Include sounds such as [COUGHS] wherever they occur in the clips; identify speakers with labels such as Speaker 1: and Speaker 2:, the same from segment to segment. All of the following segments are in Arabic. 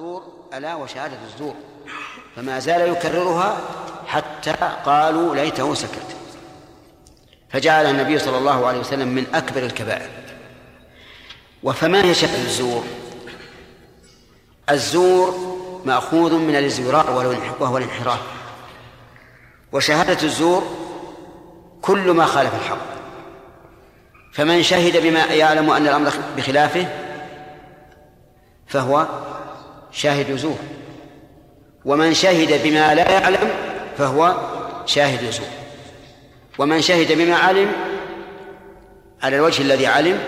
Speaker 1: الزور ألا وشهادة الزور. فما زال يكررها حتى قالوا ليته سكت. فجعل النبي صلى الله عليه وسلم من أكبر الكبائر. وفما هي شهادة الزور؟ الزور مأخوذ من الازدراء وهو الانحراف. وشهادة الزور كل ما خالف الحق. فمن شهد بما يعلم أن الأمر بخلافه فهو شاهد زور. ومن شهد بما لا يعلم فهو شاهد زور. ومن شهد بما علم على الوجه الذي علم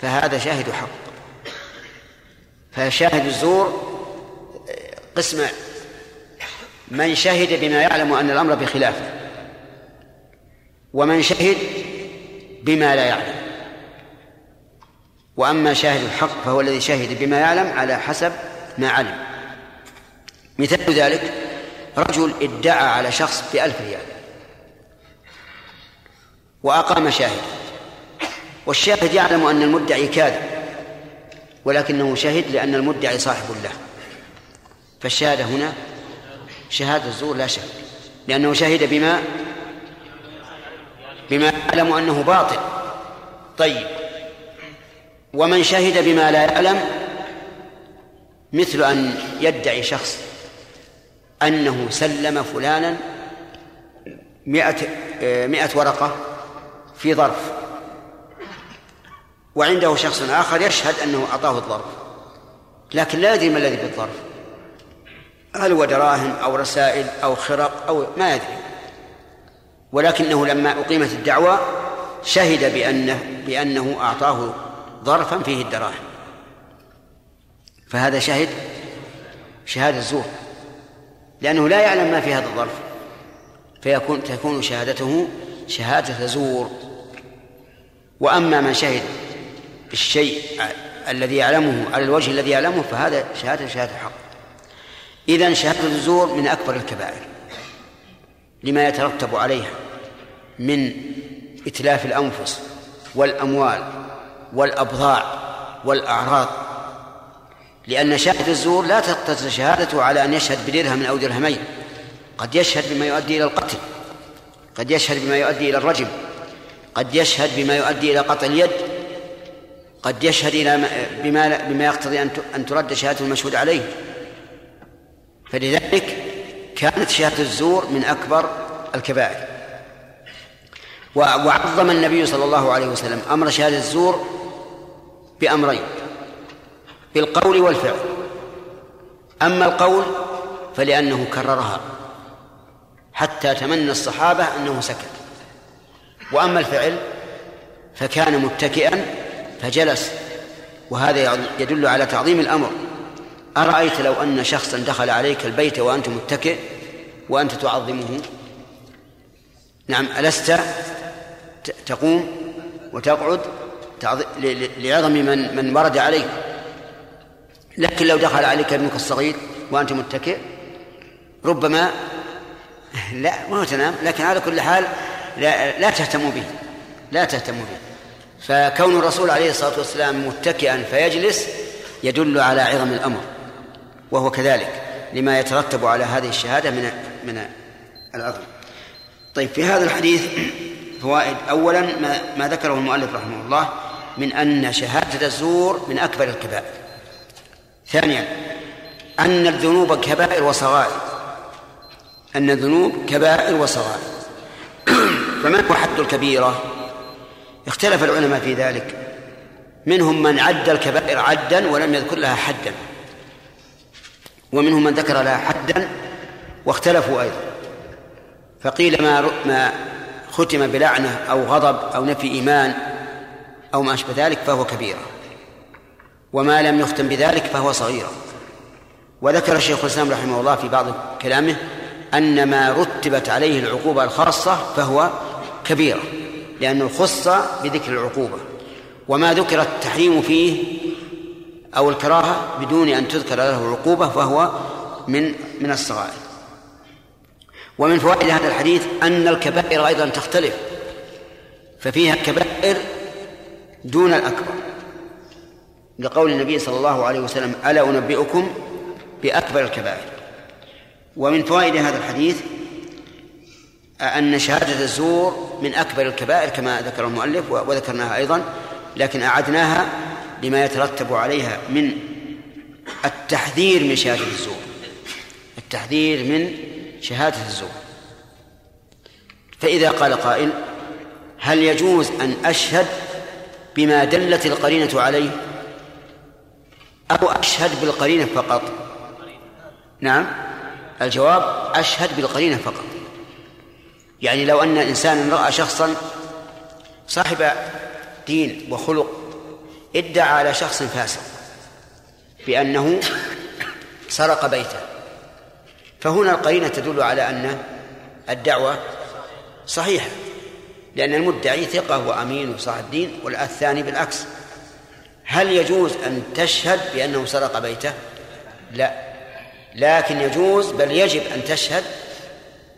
Speaker 1: فهذا شاهد حق. فشاهد الزور قسم من شهد بما يعلم أن الأمر بخلافه ومن شهد بما لا يعلم. وأما شاهد الحق فهو الذي شهد بما يعلم على حسب ما علم. مثال ذلك رجل ادعى على شخص بألف ريال وأقام شاهد. والشاهد يعلم أن المدعي كاذب ولكنه شهد لأن المدعي صاحب له. فالشهادة هنا شهادة الزور لا شك لأنه شهد بما بما يعلم أنه باطل. طيب ومن شهد بما لا يعلم مثل أن يدعي شخص أنه سلم فلانا مئة, مئة ورقة في ظرف وعنده شخص آخر يشهد أنه أعطاه الظرف لكن لا يدري ما الذي في الظرف هل هو دراهم أو رسائل أو خرق أو ما يدري ولكنه لما أقيمت الدعوة شهد بأنه بأنه أعطاه ظرفا فيه الدراهم. فهذا شهد شهادة زور لأنه لا يعلم ما في هذا الظرف فيكون تكون شهادته شهادة زور. وأما من شهد بالشيء الذي يعلمه على الوجه الذي يعلمه فهذا شهادة شهادة حق. إذن شهادة الزور من أكبر الكبائر لما يترتب عليها من إتلاف الأنفس والأموال والأبضاع والأعراض. لأن شاهد الزور لا تقتصر شهادته على أن يشهد بدرهم أو درهمين. قد يشهد بما يؤدي إلى القتل. قد يشهد بما يؤدي إلى الرجم. قد يشهد بما يؤدي إلى قطع اليد. قد يشهد إلى بما بما يقتضي أن ترد شهادة المشهود عليه. فلذلك كانت شهادة الزور من أكبر الكبائر. وعظم النبي صلى الله عليه وسلم أمر شهادة الزور بأمرين. بالقول والفعل. أما القول فلأنه كررها حتى تمنى الصحابة أنه سكت. وأما الفعل فكان متكئا فجلس وهذا يدل على تعظيم الأمر. أرأيت لو أن شخصا دخل عليك البيت وأنت متكئ وأنت تعظمه؟ نعم ألست تقوم وتقعد لعظم من من ورد عليك؟ لكن لو دخل عليك ابنك الصغير وأنت متكئ ربما لا ما تنام لكن على كل حال لا, لا تهتم به لا تهتم به. فكون الرسول عليه الصلاة والسلام متكئا فيجلس يدل على عظم الأمر وهو كذلك لما يترتب على هذه الشهادة من من العظم. طيب في هذا الحديث فوائد. أولا ما, ما ذكره المؤلف رحمه الله من أن شهادة الزور من أكبر الكبائر. ثانيا أن الذنوب كبائر وصغائر. أن الذنوب كبائر وصغائر. [CLEARS THROAT] فما هو حد الكبيرة؟ اختلف العلماء في ذلك. منهم من عد الكبائر عدا ولم يذكر لها حدا. ومنهم من ذكر لها حدا واختلفوا أيضا. فقيل ما ما ختم بلعنة أو غضب أو نفي إيمان أو ما أشبه ذلك فهو كبيرة. وما لم يختم بذلك فهو صغيرة وذكر الشيخ الإسلام رحمه الله في بعض كلامه أن ما رتبت عليه العقوبة الخاصة فهو كبيرة لأنه خص بذكر العقوبة. وما ذكر التحريم فيه أو الكراهة بدون أن تذكر له عقوبة فهو من من الصغائر. ومن فوائد هذا الحديث أن الكبائر أيضا تختلف ففيها كبائر دون الأكبر. لقول النبي صلى الله عليه وسلم ألا أنبئكم بأكبر الكبائر. ومن فوائد هذا الحديث أن شهادة الزور من أكبر الكبائر كما ذكر المؤلف وذكرناها أيضا لكن أعدناها لما يترتب عليها من التحذير من شهادة الزور. التحذير من شهادة الزور. فإذا قال قائل هل يجوز أن أشهد بما دلت القرينة عليه؟ أو أشهد بالقرينة فقط. نعم. الجواب أشهد بالقرينة فقط. يعني لو أن إنسانا رأى شخصا صاحب دين وخلق ادعى على شخص فاسق بأنه سرق بيته فهنا القرينة تدل على أن الدعوة صحيحة لأن المدعي ثقة وأمين وصاحب دين والثاني بالعكس. هل يجوز أن تشهد بأنه سرق بيته؟ لا. لكن يجوز بل يجب أن تشهد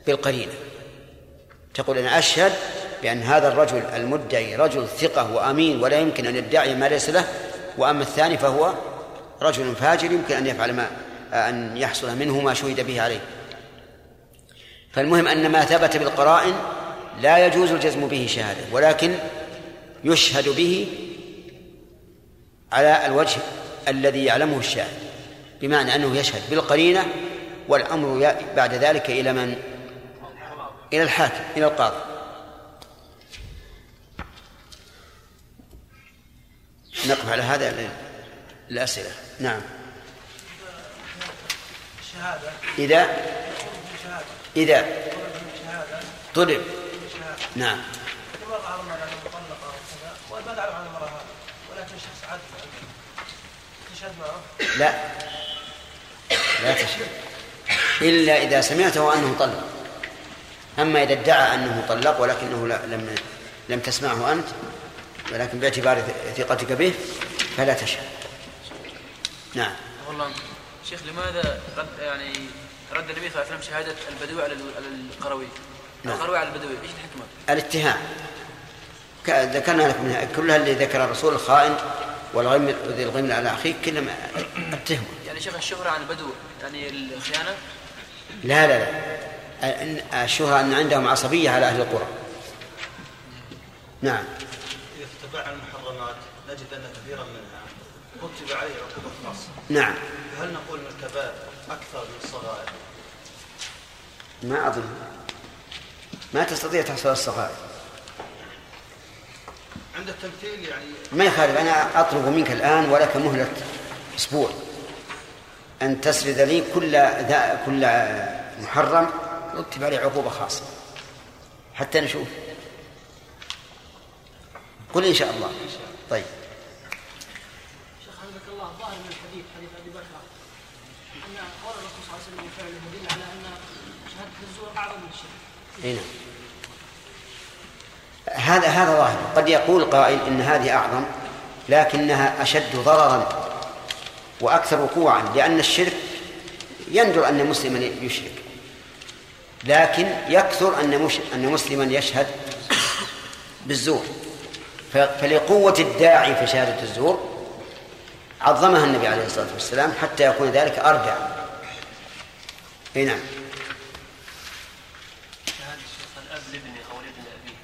Speaker 1: بالقرينة. تقول أنا أشهد بأن هذا الرجل المدعي رجل ثقة وأمين ولا يمكن أن يدعي ما ليس له. وأما الثاني فهو رجل فاجر يمكن أن يفعل ما أن يحصل منه ما شهد به عليه. فالمهم أن ما ثبت بالقرائن لا يجوز الجزم به شهادة ولكن يشهد به على الوجه الذي يعلمه الشاهد بمعنى أنه يشهد بالقرينة والأمر بعد ذلك إلى من؟ إلى الحاكم إلى القاضي. نقف على هذا الأسئلة. نعم. إذا؟ إذا. طلب نعم. لا. لا تشهد إلا إذا سمعته أنه طلق. أما إذا ادعى أنه طلق ولكنه لم لم تسمعه أنت ولكن باعتبار ثقتك به فلا تشهد نعم.
Speaker 2: والله شيخ لماذا رد يعني رد النبي صلى الله عليه وسلم شهادة البدوي على القروي؟ نعم. القروي على البدوي إيش الحكمة؟
Speaker 1: الاتهام. ذكرنا لكم كلها اللي ذكر الرسول الخائن والغم ذي الغم على أخيك كلهم التهمه
Speaker 2: يعني شيخ الشهرة عن البدو يعني الخيانة؟
Speaker 1: لا لا لا. الشهرة أن عندهم عصبية على أهل القرى. نعم.
Speaker 3: إذا تتبع المحرمات نجد أن كثيرا منها كتب عليه عقوبة خاصة
Speaker 1: نعم.
Speaker 3: هل نقول أن الكبائر أكثر من الصغائر؟
Speaker 1: ما أظن. ما تستطيع تحصل الصغائر.
Speaker 3: عند التمثيل يعني.
Speaker 1: ما يخالف أنا أطلب منك الآن ولك مهلة أسبوع. أن تسرد لي كل ذا كل محرم رتب عليه عقوبة خاصة. حتى نشوف. قل إن شاء الله. طيب.
Speaker 4: شيخ حفظك الله ظاهر من الحديث حديث أبي بكر أن قول الرسول صلى الله عليه وسلم يدل على أن شهادة الزور أعظم من الشرك.
Speaker 1: اي نعم. هذا هذا ظاهر قد يقول قائل إن هذه أعظم لكنها أشد ضررا وأكثر وقوعا لأن الشرك يندر أن مسلما يشرك لكن يكثر أن أن مسلما يشهد بالزور. فلقوة الداعي في شهادة الزور عظمها النبي عليه الصلاة والسلام حتى يكون ذلك أي نعم
Speaker 2: شهادة الشيخ الأب لابنه أو لابن أبيه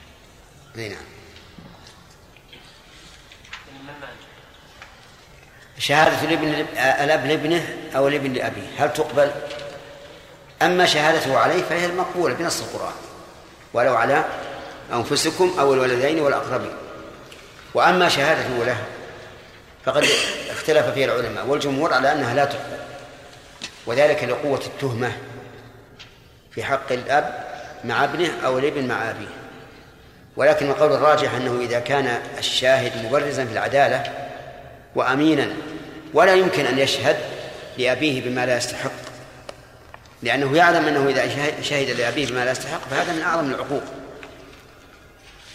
Speaker 1: إي نعم؟ شهادة الابن الأب لابنه أو الابن لأبيه هل تقبل؟ أما شهادته عليه فهي المقبولة بنص القرآن ولو على أنفسكم أو الولدين والأقربين وأما شهادته له فقد اختلف فيها العلماء والجمهور على أنها لا تقبل وذلك لقوة التهمة في حق الأب مع ابنه أو الابن مع أبيه ولكن القول الراجح أنه إذا كان الشاهد مبرزا في العدالة وأمينا ولا يمكن أن يشهد لأبيه بما لا يستحق. لأنه يعلم أنه إذا شهد لأبيه بما لا يستحق فهذا من أعظم العقوق.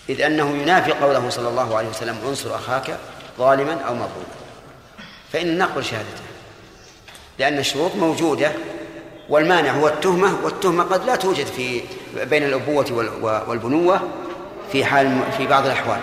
Speaker 1: إذ أنه ينافي قوله صلى الله عليه وسلم انصر أخاك ظالما أو مظلوما. فإن نقبل شهادته لأن الشروط موجودة والمانع هو التهمة والتهمة قد لا توجد في بين الأبوة والبنوة. في حال في بعض الأحوال.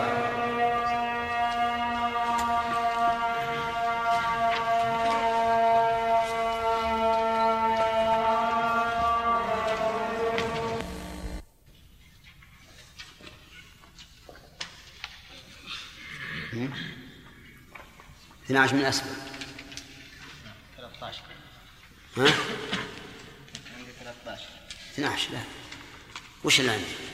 Speaker 1: اثنى عشر من أسفل. ها؟ 12 لا. وش اللي عندي؟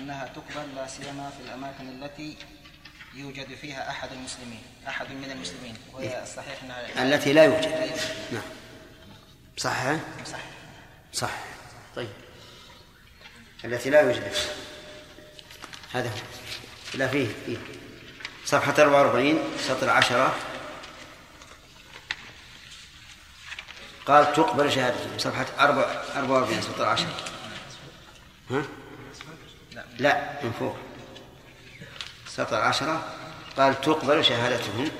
Speaker 5: أنها تقبل لا سيما في الأماكن التي يوجد فيها أحد المسلمين أحد من المسلمين وهي الصحيح أنها
Speaker 1: التي لا يوجد.
Speaker 5: لا يوجد
Speaker 1: نعم. صح؟
Speaker 5: صح
Speaker 1: صح طيب. التي لا يوجد. فيها هذا هو. لا فيه فيه. صفحة 44 سطر 10 قال تقبل شهادته صفحة 44 سطر 10 ها؟ لا من فوق. سطر 10 قال تقبل شهادتهم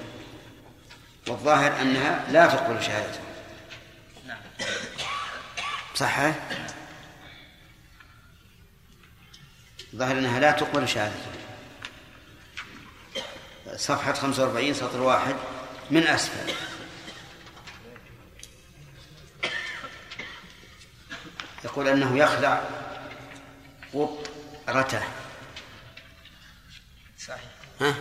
Speaker 1: والظاهر أنها لا تقبل شهادتهم صح ظاهر أنها لا تقبل شهادتهم صفحة 45 سطر واحد. من أسفل. يقول أنه يخلع قطرته
Speaker 5: صحيح.
Speaker 1: ها؟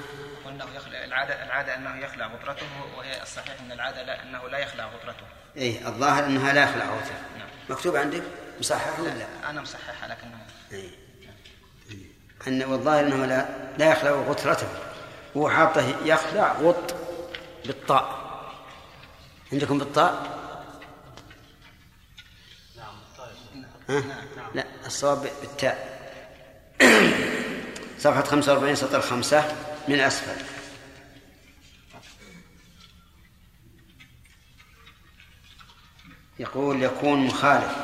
Speaker 5: وأنه يخلع العادة العادة أنه يخلع غطرته وهي الصحيح أن العادة لا أنه لا يخلع غطرته.
Speaker 1: إيه الظاهر أنها لا يخلع غطرته.
Speaker 5: نعم.
Speaker 1: مكتوب عندك؟ مصحح ولا لا؟
Speaker 5: أنا مصححها لكنه
Speaker 1: إيه. أن والظاهر أنه لا لا يخلع غترته هو حاطه يخلع غط بالطاء. عندكم بالطاء؟ ها؟ لا الصواب بالتاء. [COUGHS] صفحة 45 سطر خمسة من أسفل. يقول يكون مخالف.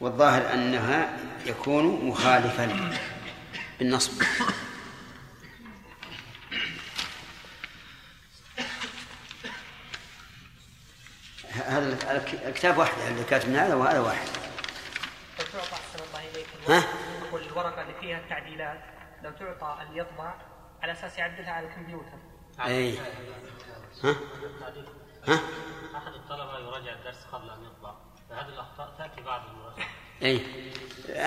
Speaker 1: والظاهر أنها يكون مخالفا بالنصب. هذا الك- الكتاب واحد اللي كاتب من هذا وهذا واحد
Speaker 6: لو تعطى احسن الله اليك
Speaker 1: ها؟
Speaker 6: أقول الورقة اللي فيها التعديلات لو تعطى اللي يطبع على أساس يعدلها على الكمبيوتر.
Speaker 1: أي. ها؟ ها؟
Speaker 7: أحد الطلبة يراجع الدرس قبل أن يطبع. فهذه الأخطاء تأتي بعد المراجعة.
Speaker 1: أي.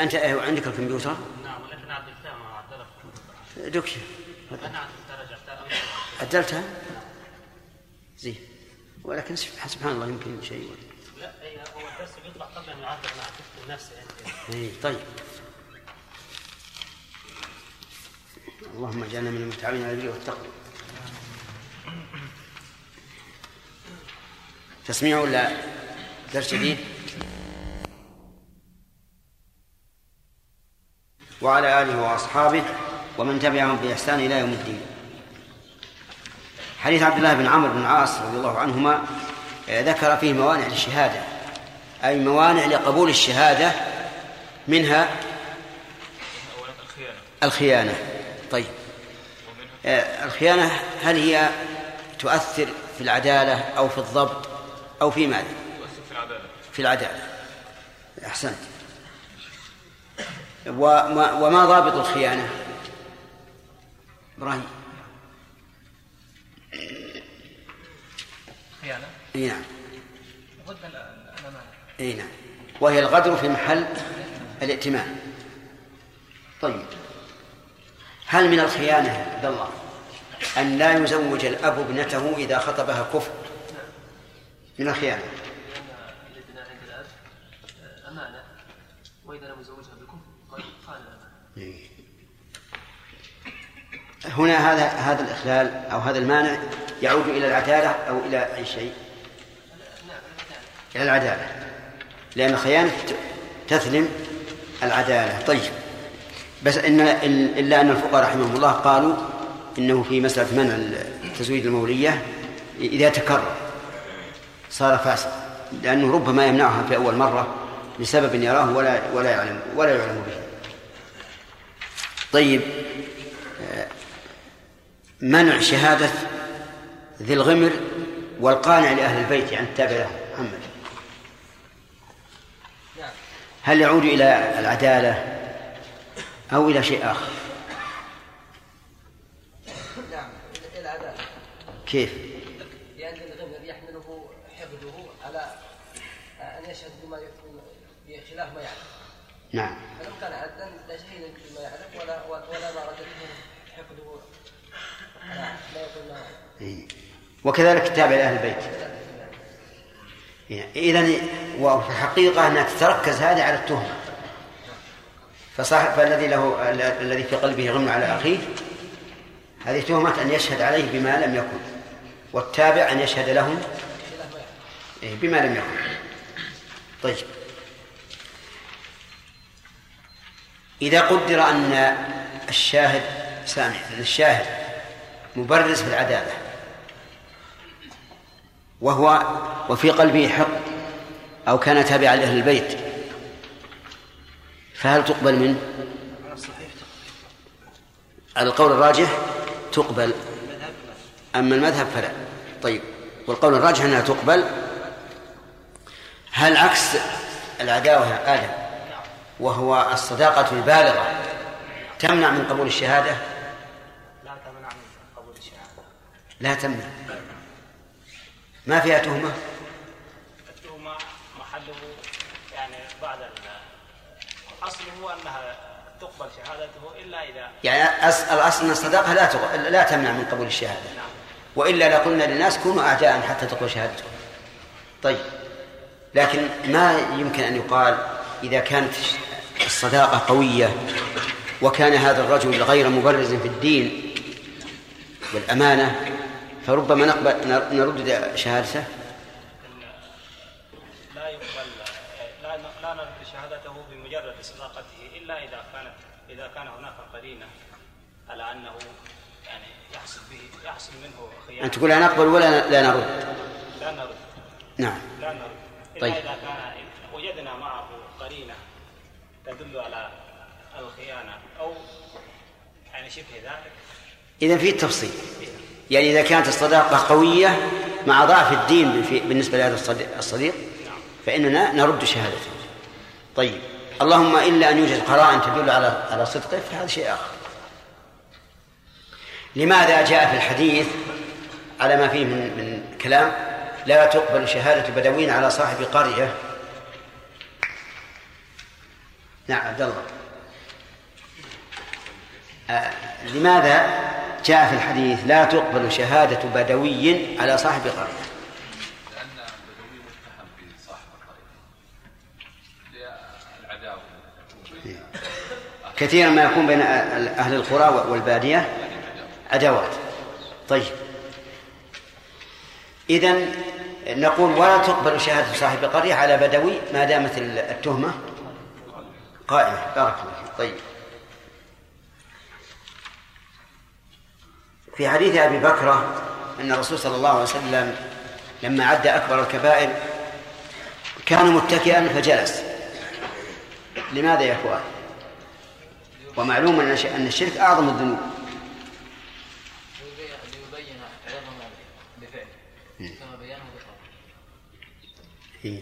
Speaker 1: أنت عندك الكمبيوتر؟
Speaker 7: نعم ولكن عدلتها ما عدلها
Speaker 1: دكش
Speaker 7: أنا عدلتها رجعتها.
Speaker 1: عدلتها؟ زين. ولكن سب- سبحان الله يمكن شيء.
Speaker 7: لا هو الدرس بيطلع قبل أن يعدل. عدلت لنفسي يعني
Speaker 1: أي طيب. اللهم اجعلنا من المتعاونين على البر والتقوى. تسميع ولا درس جديد؟ وعلى آله وأصحابه ومن تبعهم بإحسان إلى يوم الدين. حديث عبد الله بن عمرو بن العاص رضي الله عنهما آه، ذكر فيه موانع للشهادة. أي موانع لقبول الشهادة منها الخيانة. طيب. آه، الخيانة هل هي تؤثر في العدالة أو في الضبط أو في ماذا؟
Speaker 8: تؤثر في العدالة.
Speaker 1: في العدالة. أحسنت. وما, وما ضابط الخيانة؟ إبراهيم.
Speaker 4: خيانة؟
Speaker 1: إي نعم.
Speaker 4: الأمانة
Speaker 1: إي نعم. وهي الغدر في محل الائتمان. طيب. هل من الخيانة عبد الله أن لا يزوج الأب ابنته إذا خطبها كفر؟ من الخيانة.
Speaker 2: أمانة وإذا.
Speaker 1: هنا هذا هذا الإخلال أو هذا المانع يعود إلى العدالة أو إلى أي شيء؟ إلى العدالة. لأن الخيانة تثلم العدالة. طيب. بس إن إلا أن الفقهاء رحمهم الله قالوا إنه في مسألة منع تزويد المولية إذا تكرر صار فاسد لأنه ربما يمنعها في أول مرة لسبب يراه ولا ولا يعلم ولا يعلم به. طيب آه، منع شهادة ذي الغمر والقانع لأهل البيت عن التابع له محمد. هل يعود إلى العدالة؟ أو إلى شيء آخر.
Speaker 9: نعم إلى
Speaker 1: كيف؟
Speaker 9: لأن الغمر يحمله حفظه على أن يشهد بما بخلاف ما يعلم
Speaker 1: نعم.
Speaker 9: فلو كان عدلا لا شهيدا بما يعلم ولا ولا ما رد به حقده لا يكون له
Speaker 1: إيه. وكذلك التابع لأهل البيت. إذا وفي الحقيقة أنها تتركز هذه على التهمة. فصاحب فالذي له الذي في قلبه غم على أخيه هذه تهمة أن يشهد عليه بما لم يكن والتابع أن يشهد لهم إيه، بما لم يكن. طيب. إذا قدر أن الشاهد سامح الشاهد مبرز في العدالة وهو وفي قلبه حق أو كان تابعا لأهل البيت فهل تقبل منه؟ على القول الراجح تقبل؟ أما المذهب فلا. طيب والقول الراجح أنها تقبل. هل عكس العداوة آدم وهو الصداقة البالغة تمنع من قبول الشهادة؟
Speaker 7: لا تمنع من قبول الشهادة.
Speaker 1: لا تمنع. ما فيها تهمة
Speaker 7: التهمة محله يعني بعد ال- الأصل هو أنها تقبل شهادته إلا إذا
Speaker 1: يعني أص- الأصل أن الصداقة لا تغ... لا تمنع من قبول الشهادة. وإلا لقلنا للناس كونوا أعداء حتى تقبل شهادتهم طيب. لكن ما يمكن أن يقال إذا كانت الصداقة قوية وكان هذا الرجل غير مبرز في الدين والأمانة فربما نقبل نر- نرد شهادته
Speaker 7: لا يقبل لا لا شهادته بمجرد صداقته إلا إذا كانت إذا كان هناك قرينة على أنه يعني يحصل به يحصل منه خيانة.
Speaker 1: أن تقول لا نقبل ولا لا نرد؟
Speaker 7: لا نرد.
Speaker 1: نعم.
Speaker 7: لا نرد. إلا
Speaker 1: طيب.
Speaker 7: إذا كان وجدنا معه قرينة تدل على الخيانة أو يعني شبه ذلك.
Speaker 1: إذا في تفصيل. يعني إذا كانت الصداقة قوية مع ضعف الدين بالنسبة لهذا الصديق- الصديق فإننا نرد شهادته. طيب. اللهم إلا أن يوجد قرائن تدل على على صدقه فهذا شيء آخر. لماذا جاء في الحديث على ما فيه من من كلام؟ لا تقبل شهادة بدوين على صاحب قرية. نعم عبد الله. آه، لماذا جاء في الحديث لا تقبل شهادة بدوي على صاحب قرية
Speaker 8: لأن البدوي متهم بصاحب القرية للعداوة التي تكون بين
Speaker 1: كثيرا ما يكون بين أهل القرى والبادية عداوات طيب. إذا نقول ولا تقبل شهادة صاحب قرية على بدوي ما دامت التهمة. قائمة. بارك الله طيب. في حديث أبي بكرة أن الرسول صلى الله عليه وسلم لما عد أكبر الكبائر كان متكئا فجلس. لماذا يا إخوان؟ ومعلوم أن الشرك أعظم الذنوب.
Speaker 9: ليبين عظم بفعله كما بينه بقوله
Speaker 1: إيه.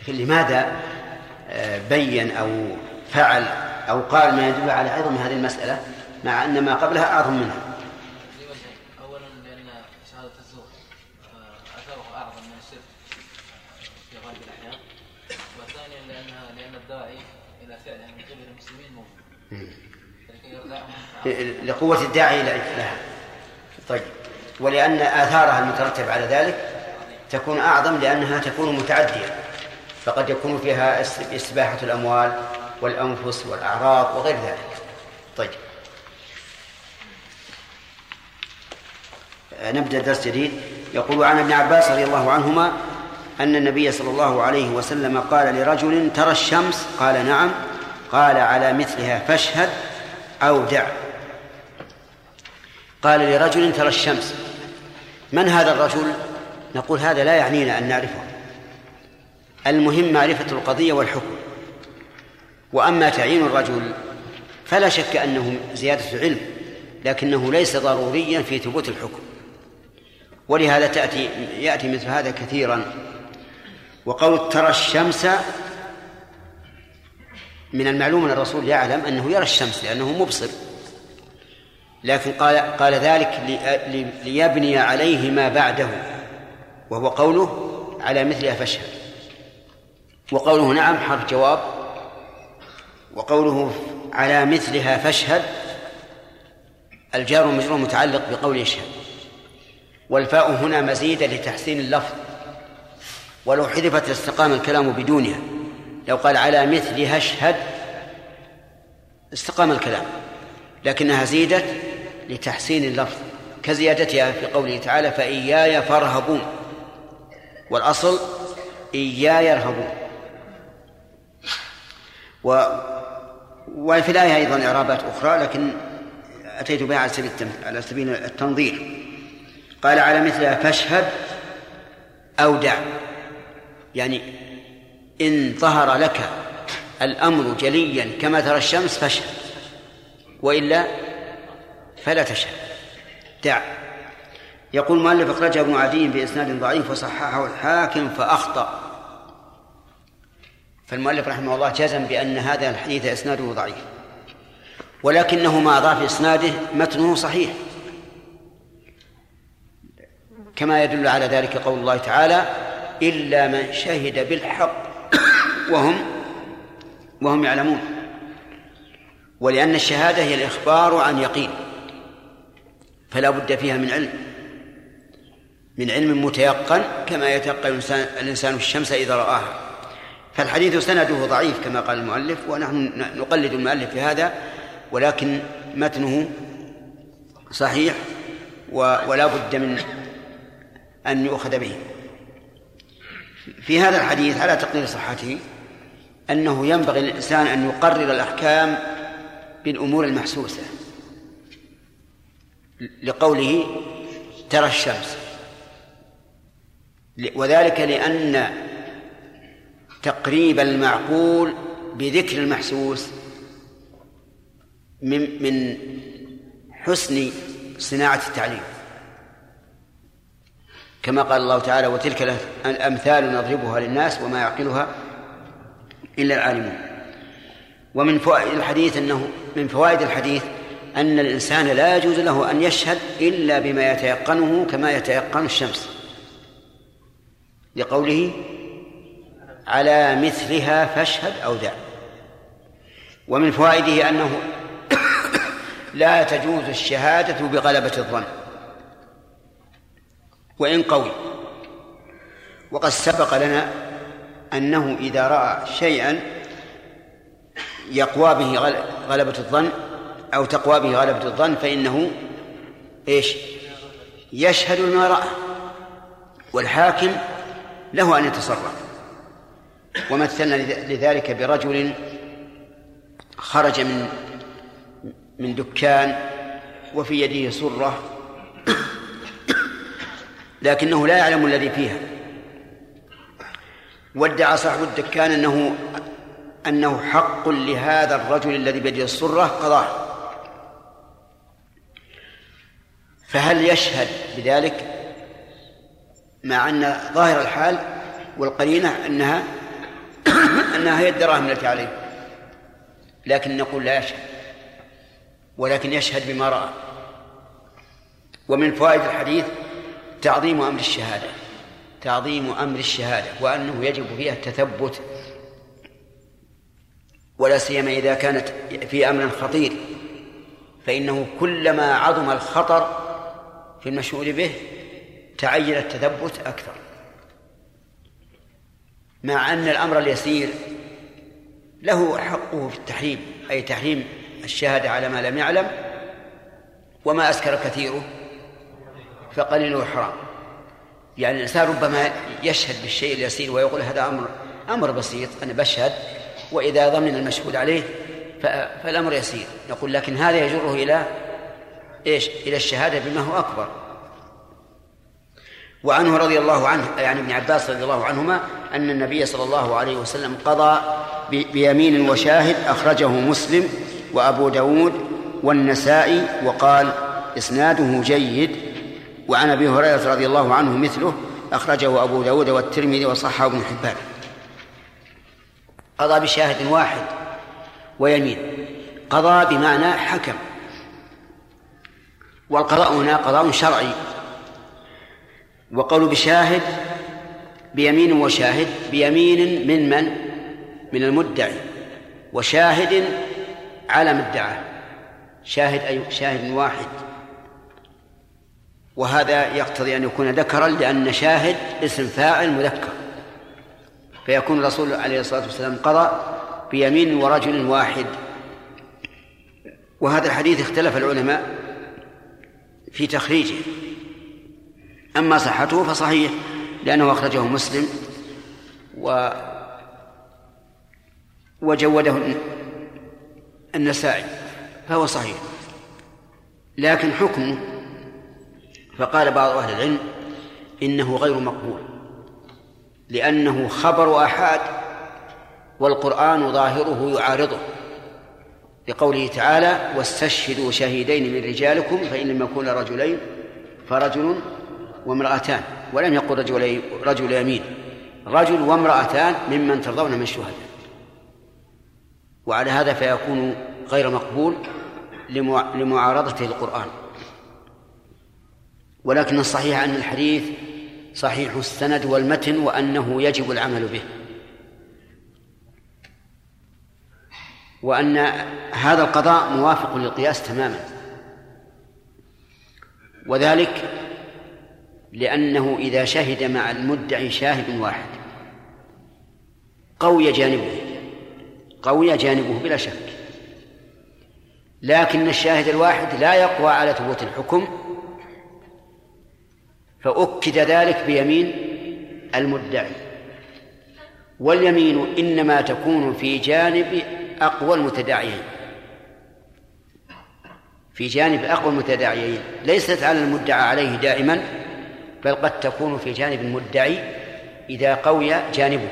Speaker 1: لكن لماذا آه، بين أو فعل أو قال ما يدل على عظم هذه المسألة مع أن ما قبلها أعظم منها
Speaker 9: لوجهين اولا لأن شهاده الزور آه، اثره اعظم من الشرك في غالب الاحيان وثانيا لانها لأن الداعي إلى فعلها من قبل المسلمين
Speaker 1: لقوة الداعي لها طيب. ولأن آثارها المترتب على ذلك تكون أعظم لأنها تكون متعدية. فقد يكون فيها إس- استباحه الأموال والأنفس والأعراض وغير ذلك. طيب. نبدأ درس جديد. يقول عن ابن عباس رضي الله عنهما أن النبي صلى الله عليه وسلم قال لرجل ترى الشمس؟ قال نعم. قال على مثلها فاشهد أو دع. قال لرجل ترى الشمس من هذا الرجل؟ نقول هذا لا يعنينا أن نعرفه. المهم معرفة القضية والحكم. وأما تعيين الرجل فلا شك أنه زيادة علم لكنه ليس ضروريا في ثبوت الحكم. ولهذا تأتي يأتي مثل هذا كثيرا. وقول ترى الشمس من المعلوم أن الرسول يعلم أنه يرى الشمس لأنه مبصر. لكن قال قال ذلك لي- لي- ليبني عليه ما بعده وهو قوله على مثلها فاشهد وقوله نعم حرف جواب. وقوله على مثلها فاشهد. الجار والمجرور متعلق بقول يشهد. والفاء هنا مزيدة لتحسين اللفظ. ولو حذفت استقام الكلام بدونها. لو قال على مثلها اشهد استقام الكلام. لكنها زيدت لتحسين اللفظ. كزيادتها في قوله تعالى فإياي فارهبون. والأصل إياي يرهبون. و وفي الآية أيضا إعرابات أخرى لكن أتيت بها على سبيل على سبيل التنظير. قال على مثلها فاشهد أو دع. يعني إن ظهر لك الأمر جليا كما ترى الشمس فاشهد وإلا فلا تشهد. دع. يقول المؤلف أخرجه ابن عدي بإسناد ضعيف وصححه الحاكم فأخطأ. فالمؤلف رحمه الله جزم بأن هذا الحديث إسناده ضعيف ولكنه مع ضعف إسناده متنه صحيح. كما يدل على ذلك قول الله تعالى إلا من شهد بالحق وهم وهم يعلمون. ولأن الشهادة هي الإخبار عن يقين. فلا بد فيها من علم. من علم متيقن كما يتيقن الإنسان الشمس إذا رآها. فالحديث سنده ضعيف كما قال المؤلف ونحن نقلد المؤلف في هذا ولكن متنه صحيح ولا بد من أن يؤخذ به. في هذا الحديث على تقدير صحته أنه ينبغي للإنسان أن يقرر الأحكام بالأمور المحسوسة. لقوله ترى الشمس. وذلك لأن تقريب المعقول بذكر المحسوس من من حسن صناعة التعليم. كما قال الله تعالى وتلك الأمثال نضربها للناس وما يعقلها إلا العالمون. ومن فوائد الحديث أنه من فوائد الحديث أن الإنسان لا يجوز له أن يشهد إلا بما يتيقنه كما يتيقن الشمس. لقوله على مثلها فاشهد أو دع. ومن فوائده أنه [COUGHS] لا تجوز الشهادة بغلبة الظن. وإن قوي. وقد سبق لنا أنه إذا رأى شيئا يقوى به غلبة الظن أو تقوى به غلبة الظن فإنه إيش؟ يشهد بما رأى والحاكم له أن يتصرف. ومثلنا لذلك برجل خرج من من دكان وفي يده سرة لكنه لا يعلم الذي فيها. وادعى صاحب الدكان أنه أنه حق لهذا الرجل الذي بيده السرة قضاه فهل يشهد بذلك مع أن ظاهر الحال والقرينة أنها [COUGHS] أنها هي الدراهم التي عليه؟ لكن نقول لا يشهد. ولكن يشهد بما رأى. ومن فوائد الحديث تعظيم أمر الشهادة. تعظيم أمر الشهادة وأنه يجب فيها التثبت ولا سيما إذا كانت في أمر خطير فإنه كلما عظم الخطر في المشهود به تعين التثبت أكثر. مع أن الأمر اليسير له حقه في التحريم أي تحريم الشهادة على ما لم يعلم وما أسكر كثيره فقليله حرام. يعني الإنسان ربما يشهد بالشيء اليسير ويقول هذا أمر أمر بسيط أنا بشهد وإذا ضمن المشهود عليه فالأمر يسير. نقول لكن هذا يجره إلى إيش؟ إلى الشهادة بما هو أكبر. وعنه رضي الله عنه يعني ابن عباس رضي الله عنهما أن النبي صلى الله عليه وسلم قضى بيمين وشاهد أخرجه مسلم وأبو داود والنسائي وقال إسناده جيد وعن أبي هريرة رضي الله عنه مثله أخرجه أبو داود والترمذي وصححه ابن حبان. قضى بشاهد واحد ويمين. قضى بمعنى حكم. والقضاء هنا قضاء شرعي. وقول بشاهد بيمين وشاهد بيمين من من؟ من المدعي وشاهد على ما ادعاه شاهد أي شاهد واحد. وهذا يقتضي أن يكون ذكرا لأن شاهد اسم فاعل مذكر. فيكون الرسول عليه الصلاة والسلام قضى بيمين ورجل واحد. وهذا الحديث اختلف العلماء في تخريجه. أما صحته فصحيح لأنه أخرجه مسلم و وجوده النسائي فهو صحيح. لكن حكمه فقال بعض أهل العلم إنه غير مقبول لأنه خبر آحاد والقرآن ظاهره يعارضه. لقوله تعالى واستشهدوا شهيدين من رجالكم فإن لم يكونا رجلين فرجل وامرأتان ولم يقل رجل رجل يمين رجل وامرأتان ممن ترضون من الشهداء. وعلى هذا فيكون غير مقبول لمعارضته القرآن ولكن الصحيح أن الحديث صحيح السند والمتن وأنه يجب العمل به. وأن هذا القضاء موافق للقياس تماما. وذلك لأنه إذا شهد مع المدعي شاهد واحد. قوي جانبه. قوي جانبه بلا شك. لكن الشاهد الواحد لا يقوى على ثبوت الحكم فأكد ذلك بيمين المدعي. واليمين إنما تكون في جانب أقوى المتداعيين في جانب أقوى المتداعيين ليست على المدعى عليه دائما بل قد تكون في جانب المدعي إذا قوي جانبه.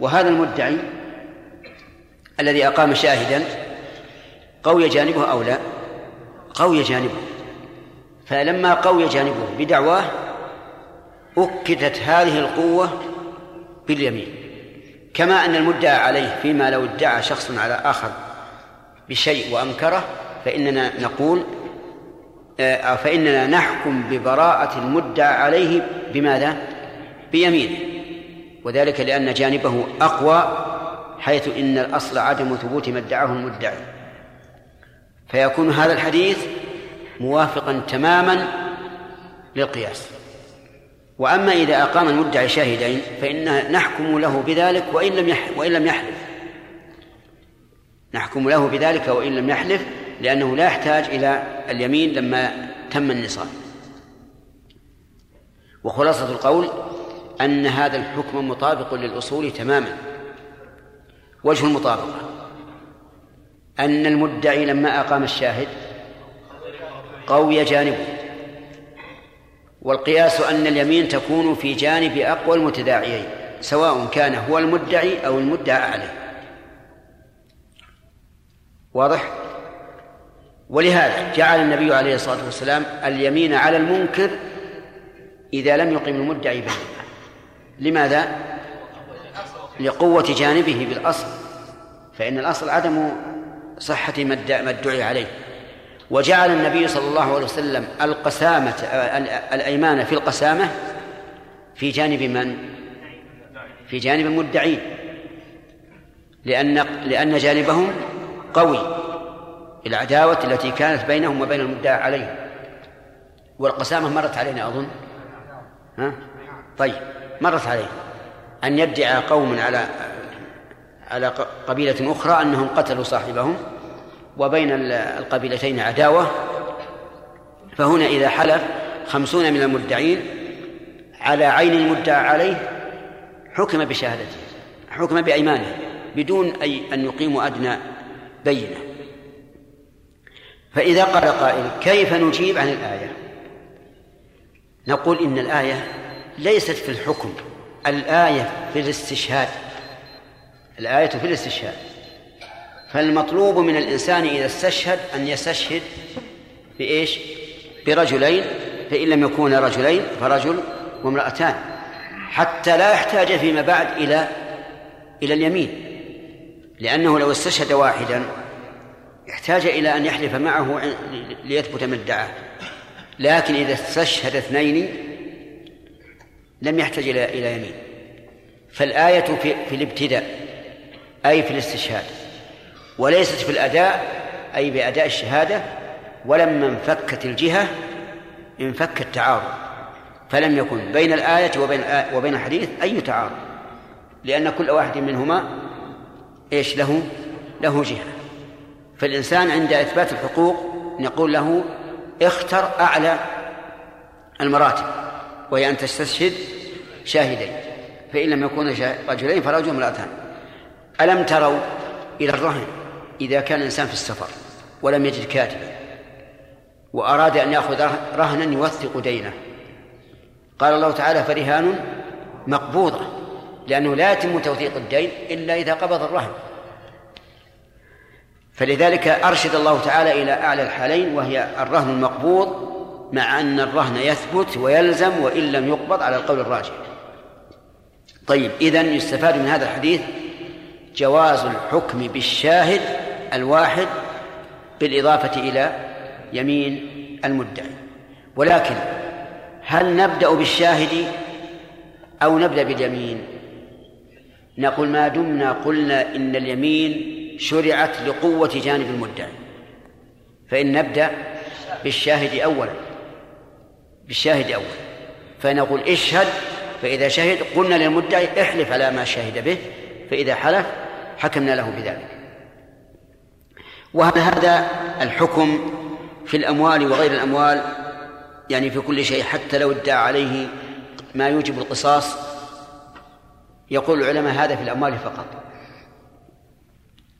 Speaker 1: وهذا المدعي الذي أقام شاهدا قوي جانبه أو لا؟ قوي جانبه. فلما قوي جانبه بدعواه أكدت هذه القوة باليمين. كما أن المدعى عليه فيما لو ادعى شخص على آخر بشيء وأنكره فإننا نقول آه، فإننا نحكم ببراءة المدعى عليه بماذا؟ بيمينه. وذلك لأن جانبه أقوى حيث إن الأصل عدم ثبوت ما ادعاه المدعي. فيكون هذا الحديث موافقا تماما للقياس. وأما إذا أقام المدعي شاهدين فإن نحكم له بذلك وإن لم وإن لم يحلف. نحكم له بذلك وإن لم يحلف لأنه لا يحتاج إلى اليمين لما تم النصاب. وخلاصة القول أن هذا الحكم مطابق للأصول تماما. وجه المطابقة أن المدعي لما أقام الشاهد قوي جانبه والقياس أن اليمين تكون في جانب أقوى المتداعيين سواء كان هو المدعي أو المدعى عليه واضح؟ ولهذا جعل النبي عليه الصلاة والسلام اليمين على المنكر إذا لم يقم المدعي به لماذا؟ لقوة جانبه بالأصل فإن الأصل عدم صحة ما ادعي عليه وجعل النبي صلى الله عليه وسلم القسامة الأيمان في القسامة في جانب من؟ في جانب المدعين. لأن لأن جانبهم قوي العداوة التي كانت بينهم وبين المدعى عليه والقسامة مرت علينا أظن. ها؟ طيب مرت علينا. أن يدعي قوم على على قبيلة أخرى أنهم قتلوا صاحبهم. وبين القبيلتين عداوة فهنا إذا حلف خمسون من المدعين على عين المدعى عليه حكم بشهادته حكم بأيمانه بدون أي أن يقيموا أدنى بينة. فإذا قال قائل كيف نجيب عن الآية؟ نقول إن الآية ليست في الحكم الآية في الاستشهاد الآية في الاستشهاد. فالمطلوب من الإنسان إذا استشهد أن يستشهد بإيش؟ برجلين فإن لم يكونا رجلين فرجل وامرأتان حتى لا يحتاج فيما بعد إلى إلى اليمين. لأنه لو استشهد واحدا احتاج إلى أن يحلف معه ليثبت ما ادعاه. لكن إذا استشهد اثنين لم يحتاج إلى إلى يمين. فالآية في, في الابتداء أي في الاستشهاد. وليست في الأداء أي بأداء الشهادة ولما انفكت الجهة انفك التعارض. فلم يكن بين الآية وبين وبين الحديث أي تعارض. لأن كل واحد منهما إيش له؟ له جهة. فالإنسان عند إثبات الحقوق نقول له اختر أعلى المراتب وهي أن تستشهد شاهدين. فإن لم يكونا رجلين فرجل امرأتان ألم تروا إلى الرهن؟ إذا كان الإنسان في السفر ولم يجد كاتبا وأراد أن يأخذ رهنا يوثق دينه. قال الله تعالى فرهان مقبوضة لأنه لا يتم توثيق الدين إلا إذا قبض الرهن. فلذلك أرشد الله تعالى إلى أعلى الحالين وهي الرهن المقبوض مع أن الرهن يثبت ويلزم وإن لم يقبض على القول الراجح. طيب إذن يستفاد من هذا الحديث جواز الحكم بالشاهد الواحد بالإضافة إلى يمين المدعي. ولكن هل نبدأ بالشاهد أو نبدأ باليمين؟ نقول ما دمنا قلنا إن اليمين شرعت لقوة جانب المدعي. فإن نبدأ بالشاهد أولا. بالشاهد أولا. فنقول اشهد فإذا شهد قلنا للمدعي احلف على ما شهد به فإذا حلف حكمنا له بذلك. وهذا الحكم في الأموال وغير الأموال يعني في كل شيء حتى لو ادعى عليه ما يوجب القصاص يقول العلماء هذا في الأموال فقط.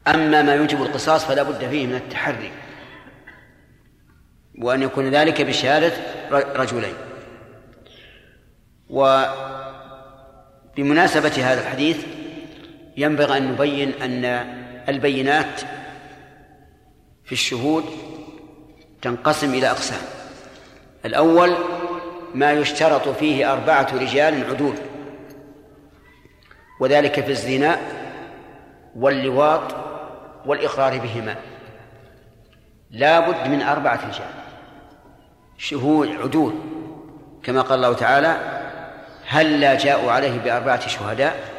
Speaker 1: أما ما يوجب القصاص فلا بد فيه من التحري وأن يكون ذلك بشهادة رجلين. وبمناسبة هذا الحديث ينبغي أن نبين أن البينات في الشهود تنقسم إلى أقسام. الأول ما يشترط فيه أربعة رجال عدول وذلك في الزنا واللواط والإقرار بهما. لا بد من أربعة رجال شهود عدول. كما قال الله تعالى هل لا جاءوا عليه بأربعة شهداء؟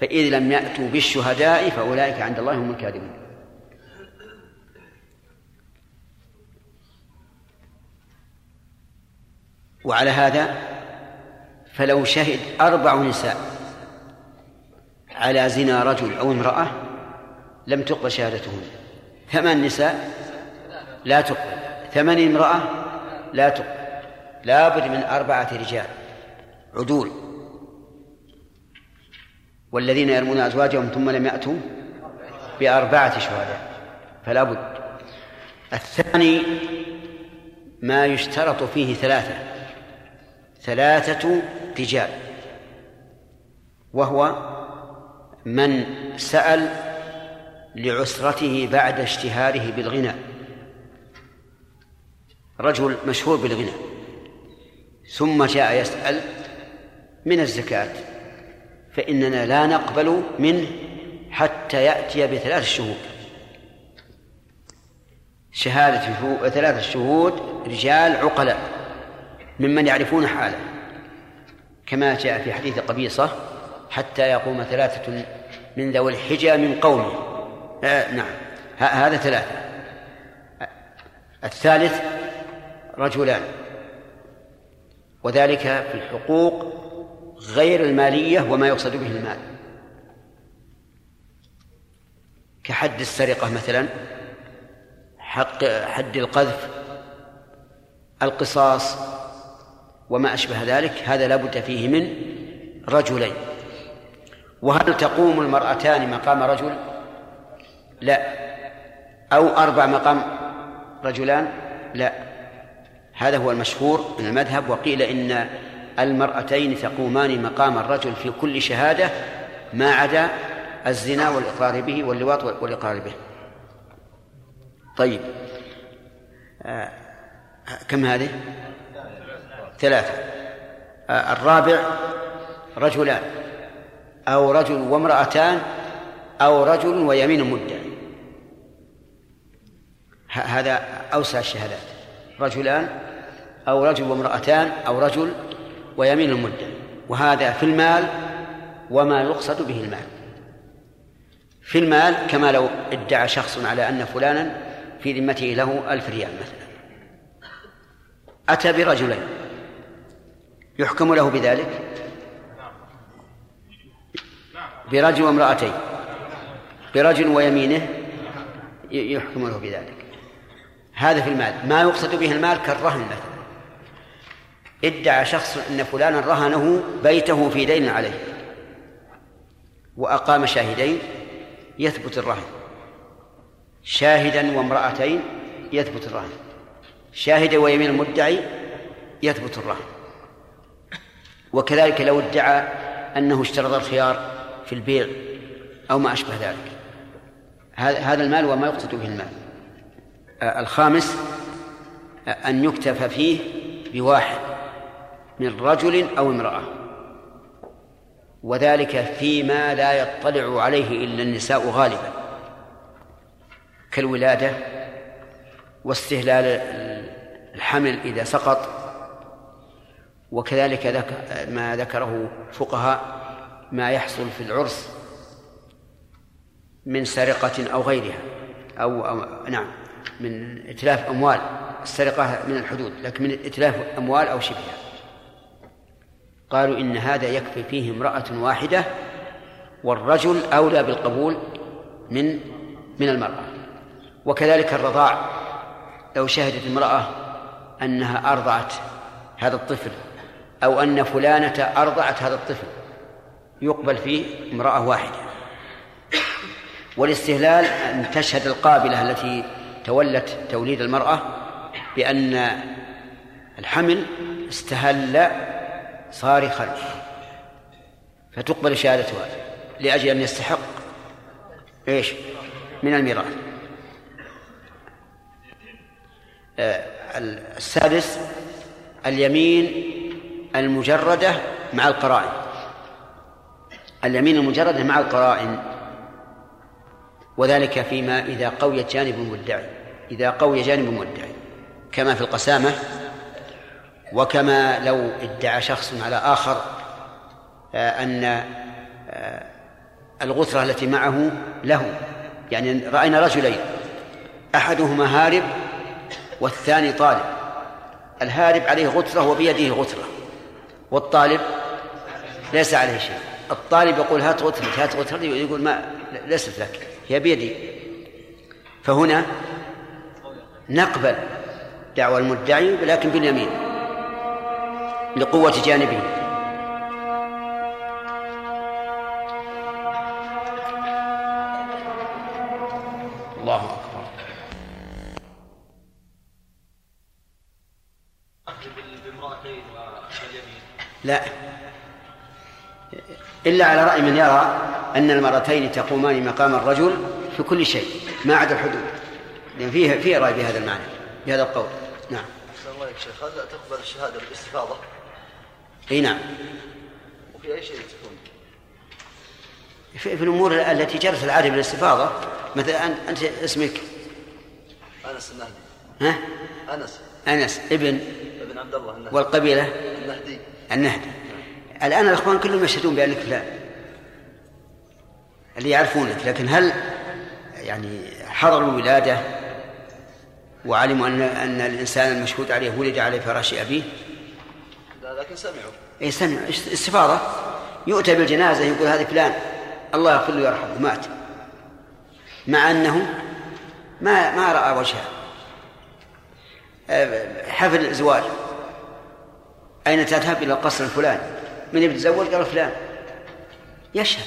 Speaker 1: فإذ لم يأتوا بالشهداء فأولئك عند الله هم الكاذبون. وعلى هذا فلو شهد أربع نساء على زنا رجل أو امرأة لم تقبل شهادتهن. ثمان نساء لا تقبل. ثمان امرأة لا تقبل. لا بد من أربعة رجال. عدول. والذين يرمون أزواجهم ثم لم يأتوا بأربعة شهداء فلا بد. الثاني ما يشترط فيه ثلاثة. ثلاثة رجال وهو من سأل لعسرته بعد اشتهاره بالغنى. رجل مشهور بالغنى. ثم جاء يسأل من الزكاة؟ فإننا لا نقبل منه حتى يأتي بثلاث شهود. شهادة ثلاثة شهود رجال عقلاء. ممن يعرفون حاله. كما جاء في حديث قبيصة حتى يقوم ثلاثة من ذوي الحجى من قومه. آه نعم. هذا ثلاثة. الثالث رجلان. وذلك في الحقوق غير المالية وما يقصد به المال. كحد السرقة مثلا حق حد القذف القصاص وما أشبه ذلك هذا لا بد فيه من رجلين. وهل تقوم المرأتان مقام رجل؟ لا. أو أربع مقام رجلان؟ لا. هذا هو المشهور من المذهب وقيل إن المرأتين تقومان مقام الرجل في كل شهادة ما عدا الزنا والإقرار به واللواط والإقرار به. طيب. آه كم هذه؟ ثلاثة. الرابع رجلان أو رجل وامرأتان أو رجل ويمين مدعي. هذا أوسع الشهادات. رجلان أو رجل وامرأتان أو رجل ويمين المدعي وهذا في المال وما يقصد به المال. في المال كما لو ادعى شخص على أن فلانا في ذمته له ألف ريال مثلا. أتى برجلين. يحكم له بذلك؟ برجل وامرأتين. برجل ويمينه يحكم له بذلك. هذا في المال. ما يقصد به المال كالرهن مثلا. ادعى شخص أن فلانا رهنه بيته في دين عليه. وأقام شاهدين يثبت الرهن. شاهدا وامرأتين يثبت الرهن. شاهد ويمين المدعي يثبت الرهن. وكذلك لو ادعى أنه اشترط الخيار في البيع أو ما أشبه ذلك. هذا المال وما يقصد به المال. الخامس أن يكتفى فيه بواحد من رجل أو امرأة. وذلك فيما لا يطلع عليه إلا النساء غالبا. كالولادة واستهلال الحمل إذا سقط وكذلك ما ذكره الفقهاء ما يحصل في العرس من سرقة أو غيرها أو, أو نعم من إتلاف أموال السرقة من الحدود لكن من إتلاف أموال أو شبهها. قالوا إن هذا يكفي فيه امرأة واحدة والرجل أولى بالقبول من من المرأة. وكذلك الرضاع لو شهدت امرأة أنها أرضعت هذا الطفل أو أن فلانة أرضعت هذا الطفل. يقبل فيه امرأة واحدة. والاستهلال أن تشهد القابلة التي تولت توليد المرأة بأن الحمل استهل صارخا فتقبل شهادتها لأجل أن يستحق إيش؟ من الميراث. آه، السادس اليمين المجردة مع القرائن. اليمين المجردة مع القرائن. وذلك فيما إذا قوي جانب مدعي إذا قوي جانب مدعي كما في القسامة وكما لو ادعى شخص على آخر آه، أن آه، الغثرة التي معه له. يعني رأينا رجلين. أحدهما هارب والثاني طالب. الهارب عليه غترة وبيده غترة والطالب ليس عليه شيء. الطالب يقول هات غترتي هات غترتي يقول ما ليست لك هي بيدي. فهنا نقبل دعوى المدعي لكن باليمين لقوة جانبه. لا. إلا على رأي من يرى أن المرتين تقومان مقام الرجل في كل شيء ما عدا الحدود. لأن فيه فيه رأي بهذا المعنى بهذا القول. نعم.
Speaker 10: الله يا شيخ هل تقبل الشهادة بالاستفاضة؟
Speaker 1: أي نعم.
Speaker 10: وفي أي شيء تكون؟
Speaker 1: في, في الأمور التي جرت العادة بالاستفاضة مثلا أنت اسمك؟
Speaker 10: أنس النهدي
Speaker 1: ها؟
Speaker 10: أنس.
Speaker 1: أنس ابن.
Speaker 10: ابن عبد الله النهدي.
Speaker 1: والقبيلة؟
Speaker 10: النهدي.
Speaker 1: النهدي الآن الأخوان كلهم يشهدون بأنك فلان اللي يعرفونك لكن هل يعني حضروا الولادة وعلموا أن أن الإنسان المشهود عليه ولد على فراش أبيه؟
Speaker 10: لا لكن سمعوا.
Speaker 1: أي سمعوا. استفاضة. يؤتى بالجنازة يقول هذا فلان الله يغفر له ويرحمه مات مع أنه ما ما رأى وجهه. أه، حفل الزواج أين تذهب إلى القصر الفلاني؟ من يتزوج؟ قال فلان. يشهد.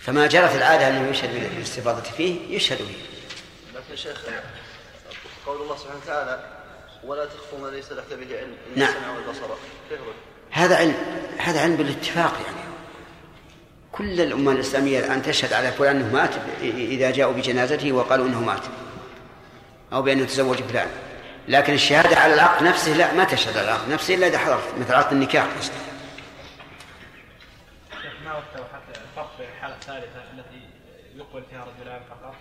Speaker 1: فما جرت العادة أنه يشهد بالاستفاضة فيه يشهد به.
Speaker 10: لكن شيخ قول الله سبحانه وتعالى ولا تخف ما ليس لك به علم إن
Speaker 1: نعم.
Speaker 10: السمع والبصر؟
Speaker 1: هذا علم هذا علم بالاتفاق يعني. كل الأمة الإسلامية الآن تشهد على فلان أنه مات إذا جاءوا بجنازته وقالوا أنه مات أو بأنه تزوج فلان. لكن الشهادة على العقد نفسه لا ما تشهد على العقد نفسه إلا إذا حضرت مثل عقد النكاح قصدي.
Speaker 11: شيخ ما حتى الفرق بين الحالة الثالثة التي يقبل فيها رجلان فقط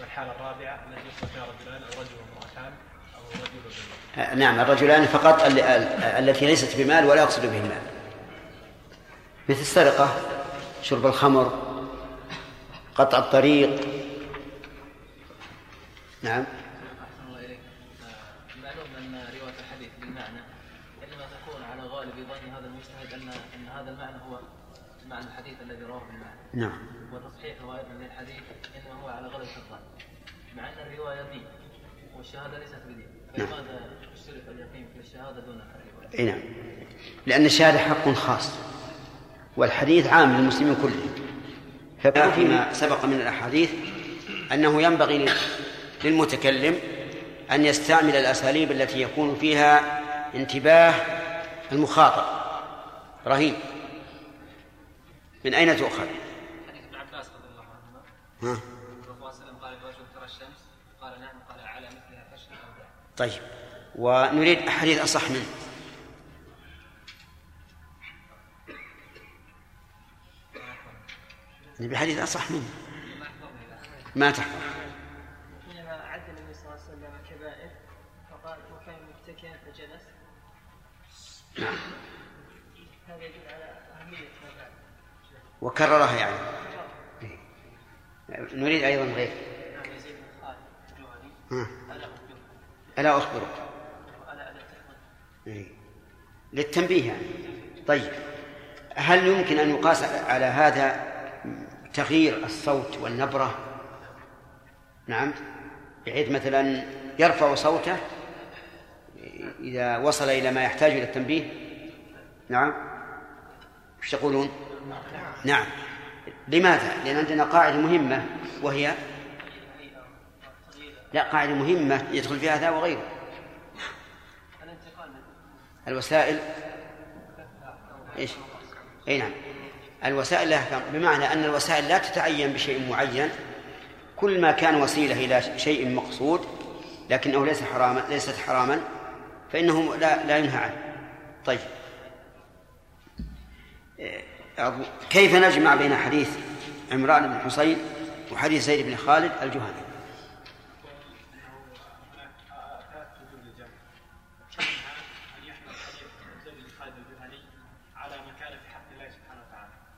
Speaker 11: والحالة الرابعة التي يقبل فيها رجلان أو رجل وامرأتان أو رجل
Speaker 1: آه، نعم الرجلان فقط ال- ال- التي ليست بمال ولا يقصد به المال. مثل السرقة شرب الخمر قطع الطريق. نعم
Speaker 9: أحسن الله إليك آه، معلوم أن رواية الحديث بالمعنى إنما تكون على غالب ظن هذا المجتهد أن أن هذا المعنى هو معنى الحديث الذي رواه بالمعنى
Speaker 1: نعم
Speaker 9: والتصحيح أيضا للحديث إنما هو على غلبة الظن مع أن الرواية دين والشهادة ليست بدين
Speaker 1: نعم.
Speaker 9: فلماذا اشترط اليقين في الشهادة دون الرواية؟
Speaker 1: إي نعم لأن الشهادة حق خاص والحديث عام للمسلمين كلهم فيما سبق من الأحاديث أنه ينبغي لل- للمتكلم أن يستعمل الأساليب التي يكون فيها انتباه المخاطب رهيب من أين تؤخذ؟
Speaker 12: دع
Speaker 1: طيب. ونريد أحاديث أصح منه. نبي حديث أصح منه. ما تحفظ.
Speaker 4: حينما عد النبي صلى الله عليه وسلم الكبائر فقال وكان متكئا فجلس.
Speaker 1: نعم.
Speaker 4: هذا يدل على أهمية
Speaker 1: وكررها يعني. نريد أيضا غير. ألا أخبرك إيه. للتنبيه يعني. طيب. هل يمكن أن يقاس على هذا تغيير الصوت والنبرة؟ نعم. بحيث مثلا يرفع صوته إذا وصل إلى ما يحتاج إلى التنبيه؟ نعم. وش تقولون نعم. لماذا؟ لأن عندنا قاعدة مهمة وهي لا قاعدة مهمة يدخل فيها هذا وغيره. الوسائل إيش؟ أي نعم. الوسائل لها بمعنى أن الوسائل لا تتعين بشيء معين كل ما كان وسيلة إلى شيء مقصود لكنه ليس حراما ليست حراما فإنه لا لا ينهى عنه. طيب. إيه، كيف نجمع بين حديث عمران بن حصين وحديث زيد بن خالد الجهني؟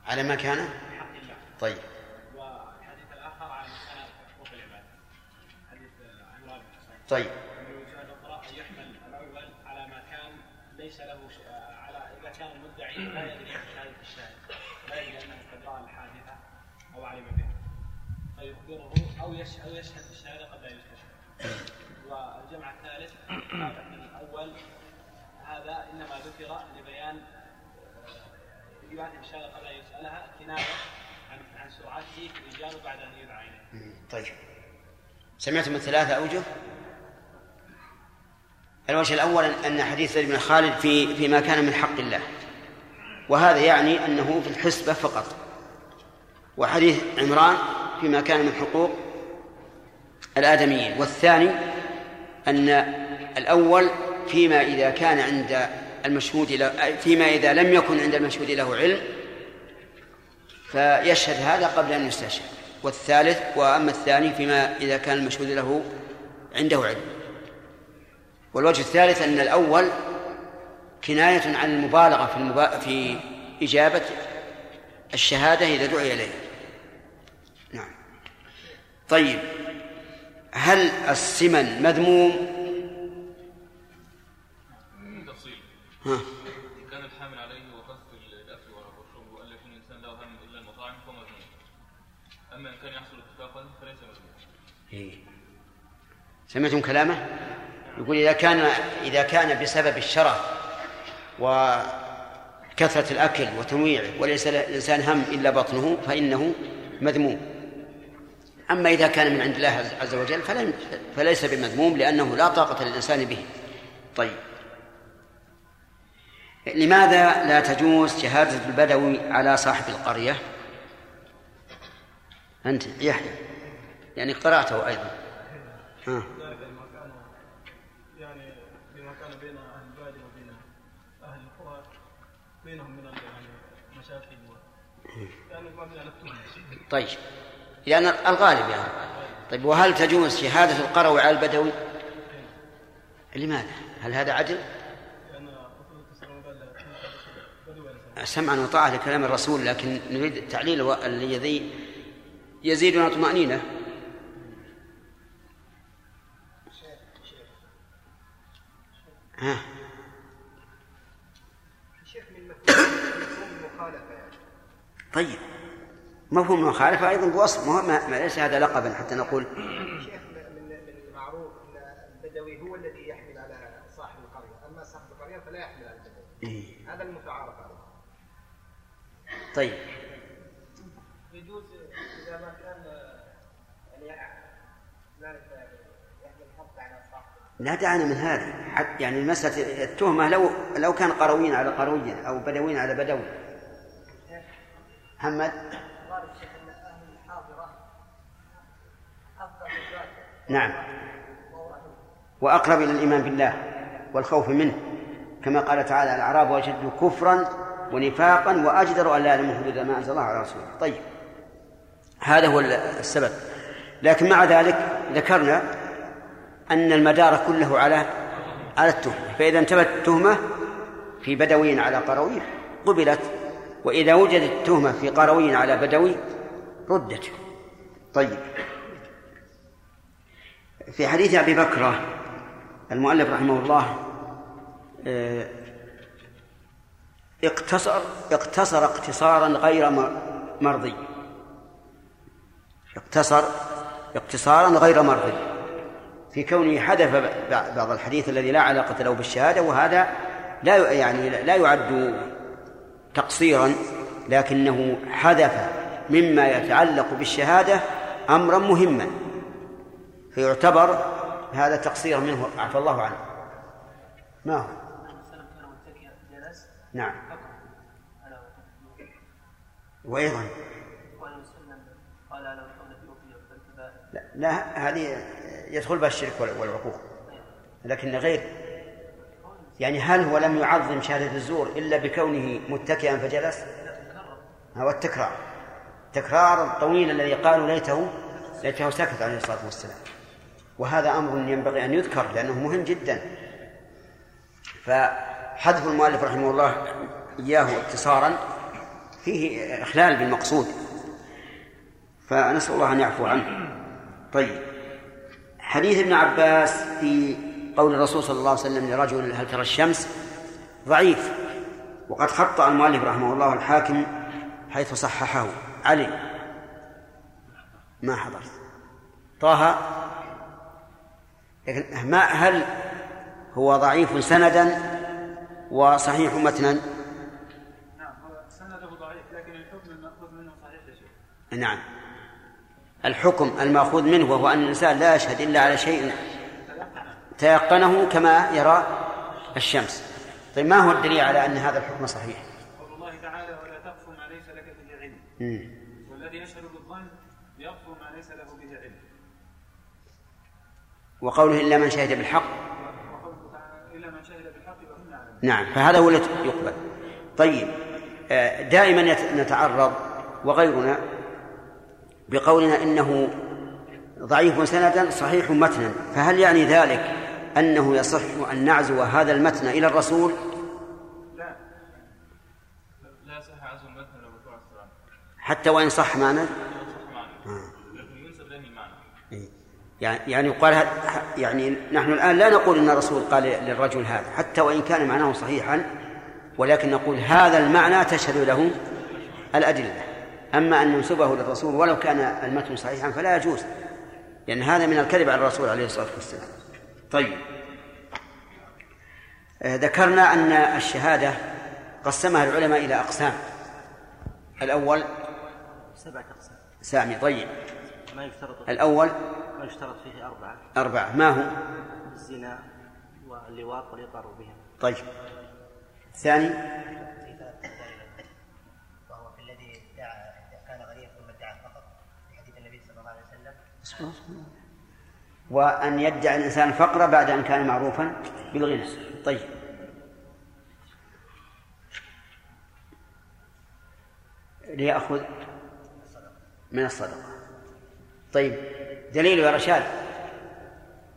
Speaker 11: على ما كان
Speaker 1: طيب.
Speaker 11: والحديث الآخر حقوق حديث عمران بن
Speaker 1: طيب.
Speaker 11: يحمل الأول على ما كان ليس له. على اذا كان المدعي لا يدري يشهد أو يشهد بالشهاده قد لا يستشهد والجمع الثالث ان الأول هذا إنما ذكر لبيان إجابته بالشهاده قبل أن يسألها كناية عن عن سرعته في الاجابه بعد أن يدعى إليه.
Speaker 1: طيب سمعتم الثلاثة أوجه؟ الوجه الأول أن حديث زيد بن خالد في فيما كان من حق الله وهذا يعني أنه في الحسبة فقط وحديث عمران فيما كان من حقوق الآدميين. والثاني أن الأول فيما إذا كان عند المشهود له فيما إذا لم يكن عند المشهود له علم فيشهد هذا قبل أن يستشهد. والثالث وأما الثاني فيما إذا كان المشهود له عنده علم. والوجه الثالث أن الأول كناية عن المبالغة في المبا... في إجابة الشهادة إذا دعي إليها نعم. طيب. هل السمن مذموم؟
Speaker 8: تفصيل.
Speaker 1: ها.
Speaker 8: كان الحامل عليه وقف الأكل والشرب يكون الإنسان له هم إلا المطاعم فهو مذموم. أما إن كان يحصل اتفاقا فليس مذموم
Speaker 1: إيه. سمعتم كلامه؟ يقول إذا كان إذا كان بسبب الشرف وكثرة الأكل وتنويعه وليس الإنسان هم إلا بطنه فإنه مذموم. أما إذا كان من عند الله عز وجل فليس بمذموم لأنه لا طاقة للإنسان به. طيب. لماذا لا تجوز شهادة البدوي على صاحب القرية؟ أنت يحيى. يعني قرأته أيضا. ها.
Speaker 11: يعني كان بين الباديه وبين القرى بينهم من ال- يعني ما
Speaker 1: طيب. لأن الغالب يعني طيب وهل تجوز شهادة القروي على البدوي؟ لماذا؟ هل هذا عدل؟ سمعا وطاعة لكلام الرسول لكن نريد التعليل الذي يزيدنا طمأنينة ها
Speaker 13: يعني
Speaker 1: طيب مفهوم المخالفة أيضا بوصف ما, ما ما- ليس هذا لقبا حتى نقول.
Speaker 13: شيخ من من المعروف إن البدوي هو الذي يحمل على صاحب القرية، أما صاحب القرية فلا يحمل على البدوي.
Speaker 1: إيه.
Speaker 13: هذا المتعارف عليه.
Speaker 1: طيب.
Speaker 11: يجوز إذا ما كان يعني لا يحمل حق على صاحبه
Speaker 1: لا دعنا من هذه حتى يعني مسألة التهمة لو لو كان قرويين على قروي أو بدويين على بدوي. محمد
Speaker 4: قال الشيخ ان أهل الحاضره افضل الذات
Speaker 1: نعم. وأقرب إلى الإيمان بالله والخوف منه كما قال تعالى الأعراب وأشد كفرا ونفاقا وأجدر أن لا يعلموا حدود ما أنزل الله على رسوله. طيب. هذا هو السبب. لكن مع ذلك ذكرنا أن المدار كله على على التهمة. فإذا انتبهت التهمة في بدوي على قروي قبلت وإذا وجدت التهمة في قروي على بدوي ردت. طيب. في حديث أبي بكرة المؤلف رحمه الله آه، اقتصر اقتصر اقتصارا غير مرضي. اقتصر اقتصارا غير مرضي. في كونه حذف بعض الحديث الذي لا علاقة له بالشهادة وهذا لا يعني لا يعد تقصيرا لكنه حذف مما يتعلق بالشهادة أمرا مهما. فيعتبر هذا تقصير منه. عفى الله عنه. ما هو؟ نعم. وأيضا. لا, لا هذه يدخل بها الشرك وال- والعقوق. لكن غير. يعني هل هو لم يعظم شهادة الزور إلا بكونه متكئا فجلس؟ هو التكرار. تكرار الطويل الذي قالوا ليته ليته سكت عليه الصلاة والسلام. وهذا أمر ينبغي أن يذكر لأنه مهم جدا. فحذف المؤلف رحمه الله إياه اقتصارا فيه إخلال بالمقصود. فنسأل الله أن يعفو عنه. طيب. حديث ابن عباس في قول الرسول صلى الله عليه وسلم لرجل هل ترى الشمس؟ ضعيف. وقد خطأ المؤلف رحمه الله الحاكم حيث صححه. علي. ما حضرت. طه لكن ما هل هو ضعيف سندا وصحيح متنا؟
Speaker 11: نعم هو سنده ضعيف لكن الحكم المأخوذ منه صحيح يا شيخ.
Speaker 1: نعم. الحكم المأخوذ منه وهو أن الإنسان لا يشهد إلا على شيء تيقنه كما يرى الشمس. طيب ما هو الدليل على أن هذا الحكم صحيح؟
Speaker 11: قول الله تعالى ولا تقف ما ليس لك به علم. والذي يشهد بالظن يقف ما ليس له به علم
Speaker 1: وقوله إلا من شهد بالحق.
Speaker 11: الا من شهد بالحق
Speaker 1: نعم فهذا هو الذي يقبل. طيب آه، دائما نتعرض وغيرنا بقولنا إنه ضعيف سندا صحيح متنا. فهل يعني ذلك أنه يصح أن نعزو هذا المتن إلى الرسول؟
Speaker 11: لا
Speaker 8: لا يصح عزم المتن
Speaker 1: حتى وإن صح معنا
Speaker 8: لا يصح معنى لكن ينسب له المعنى
Speaker 1: إيه. يعني يعني يقال يعني نحن الآن لا نقول إن الرسول قال للرجل هذا حتى وإن كان معناه صحيحا ولكن نقول هذا المعنى تشهد له الأدلة. أما أن ننسبه للرسول ولو كان المتن صحيحا فلا يجوز لأن هذا من الكذب على الرسول عليه الصلاة والسلام. طيب. آه، ذكرنا أن الشهادة قسمها العلماء إلى أقسام. الأول
Speaker 14: سبعة أقسام.
Speaker 1: سامي طيب.
Speaker 14: ما يشترط
Speaker 1: الأول
Speaker 14: ما يشترط فيه أربعة.
Speaker 1: أربعة. ما هو؟
Speaker 14: الزنا واللواط والإقرار بها
Speaker 1: طيب. الثاني؟
Speaker 15: وهو في الذي ادعى كان غنيا ثم ادعى فقط في حديث النبي صلى الله عليه وسلم.
Speaker 1: وأن يدعي الإنسان الفقر بعد أن كان معروفا بالغنى. طيب. ليأخذ من الصدقة. طيب. دليله يا رشاد؟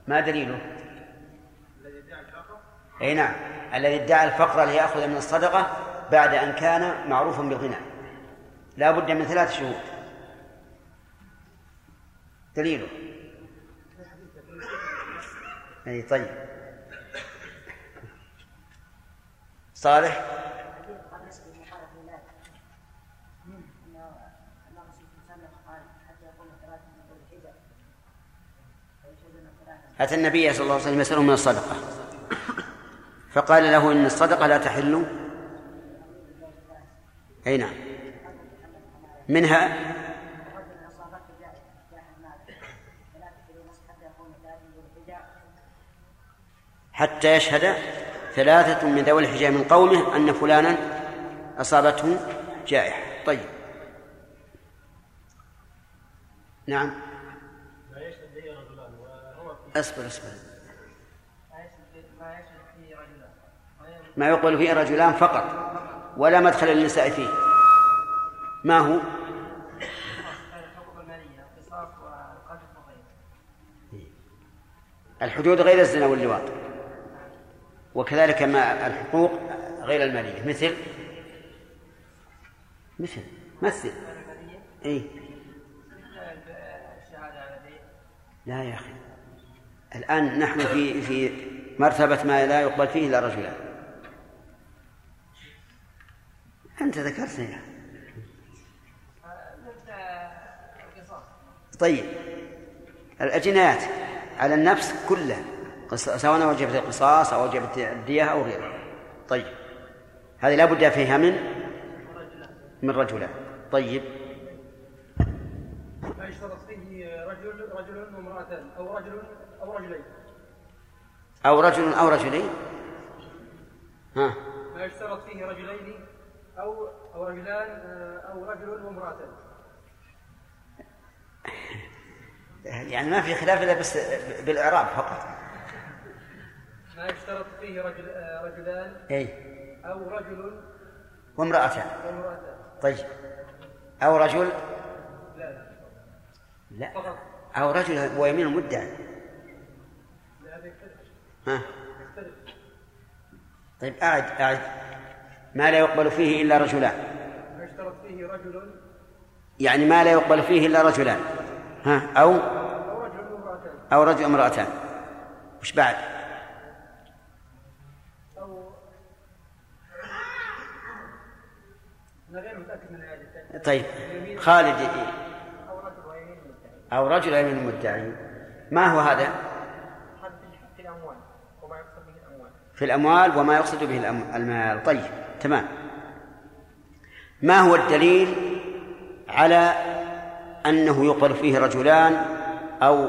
Speaker 1: ما دليله؟
Speaker 11: الذي ادعى الفقر
Speaker 1: أي نعم الذي ادعى الفقر ليأخذ من الصدقة بعد أن كان معروفا بالغنى. لا بد من ثلاث شهود. دليله. أي طيب. صالح؟ أتى النبي صلى الله عليه وسلم يسأله من الصدقة. فقال له إن الصدقة لا تحل. أي نعم. منها حتى يشهد ثلاثة من ذوي الحجاب من قومه أن فلانا أصابته جائحة. طيب. نعم. أصبر أصبر. ما يقبل فيه رجلان فقط ولا مدخل للنساء فيه. ما هو؟ الحدود غير الزنا واللواط. وكذلك ما الحقوق غير المالية. مثل؟ مثل. مثل. اي لا يا أخي. الآن نحن في في مرتبة ما لا يقبل فيه إلا رجلان. أنت ذكرتني يا. طيب. الجنايات على النفس كلها سواء وجبت القصاص أو وجبت الدية أو غيرها. طيب. هذه لا بد فيها من؟ من رجلان. طيب.
Speaker 16: ما يشترط فيه رجل رجل وامرأتان أو رجل أو
Speaker 1: أو رجل أو رجلين؟ ها.
Speaker 16: ما يشترط فيه رجلين أو أو رجلان أو رجل وامرأتان.
Speaker 1: يعني ما في خلاف إلا بس بالإعراب فقط.
Speaker 16: ما يشترط فيه رجل رجلان
Speaker 1: اي
Speaker 16: أو رجل
Speaker 1: وامرأتان.
Speaker 16: وامرأتان.
Speaker 1: طيب. أو رجل؟
Speaker 16: لا
Speaker 1: لا.
Speaker 16: فقط.
Speaker 1: أو رجل ويمين مدعي
Speaker 16: لا هذا يختلف
Speaker 1: ها.
Speaker 16: يختلف
Speaker 1: طيب أعد أعد. ما لا يقبل فيه إلا رجلان.
Speaker 16: ما يشترط فيه رجل؟
Speaker 1: يعني ما لا يقبل فيه إلا رجلان. ها أو؟
Speaker 16: أو رجل وامرأتان.
Speaker 1: أو رجل امرأتان وش بعد؟
Speaker 16: أو أنا غير متأكد من الآية
Speaker 1: طيب خالد
Speaker 16: أو رجل
Speaker 1: يمين مدعي. ما هو هذا
Speaker 16: حد في الأموال وما يقصد به الأموال
Speaker 1: في الأموال وما يقصد به المال. طيب تمام. ما هو الدليل على أنه يقبل فيه رجلان أو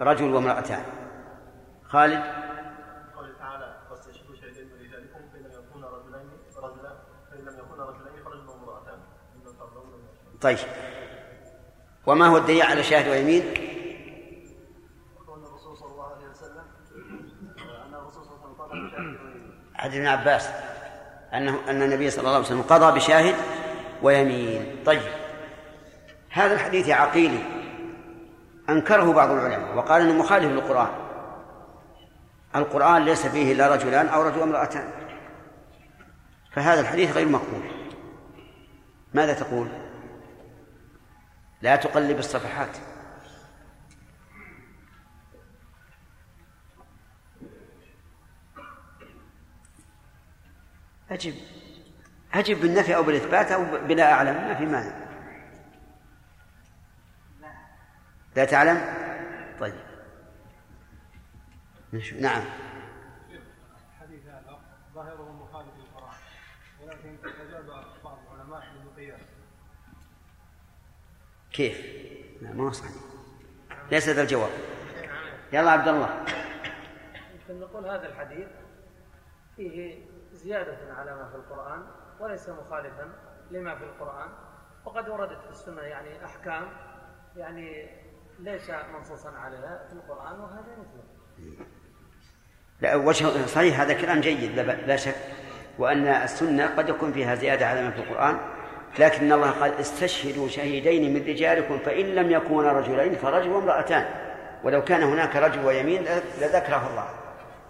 Speaker 1: رجل وامرأتان؟ خالد؟
Speaker 3: قوله تعالى فاستشهدوا شهدين من رجالكم فإن لم يكونا رجلين رجلان فإن لم يكونا رجلين فرجل وامرأتان
Speaker 1: طيب. وما هو الدليل على شاهد ويمين
Speaker 3: قول الرسول صلى الله عليه وسلم أن الرسول صلى الله عليه وسلم قال بشهادة
Speaker 1: عن ابن عباس أنه أن النبي صلى الله عليه وسلم قضى بشاهد ويمين. طيب. هذا الحديث عقيلي. أنكره بعض العلماء وقال أنه مخالف للقرآن. القرآن ليس فيه إلا رجلان أو رجل وامرأتان. فهذا الحديث غير مقبول. ماذا تقول؟ لا تقلب الصفحات. أجب. أجب بالنفي أو بالإثبات أو بلا أعلم ما في مانع. لا تعلم؟ طيب. نشوف. نعم.
Speaker 16: الحديث هذا ظاهره مخالف للقرآن ولكن أجاب بعض العلماء بالقياس
Speaker 1: كيف؟ لا ما هو صحيح. ليس ذا الجواب. يلا عبد الله.
Speaker 17: يمكن نقول هذا الحديث فيه زيادة على ما في القرآن وليس مخالفا لما في القرآن. وقد وردت في السنة يعني أحكام يعني ليس منصوصا عليها في القرآن وهذا مثله.
Speaker 1: لا وجه صحيح هذا كلام جيد لا, شك. وأن السنة قد يكون فيها زيادة على ما في القرآن لكن الله قال استشهدوا شهيدين من رجالكم فإن لم يكونا رجلين فرجل وامرأتان. ولو كان هناك رجل ويمين لذكره الله.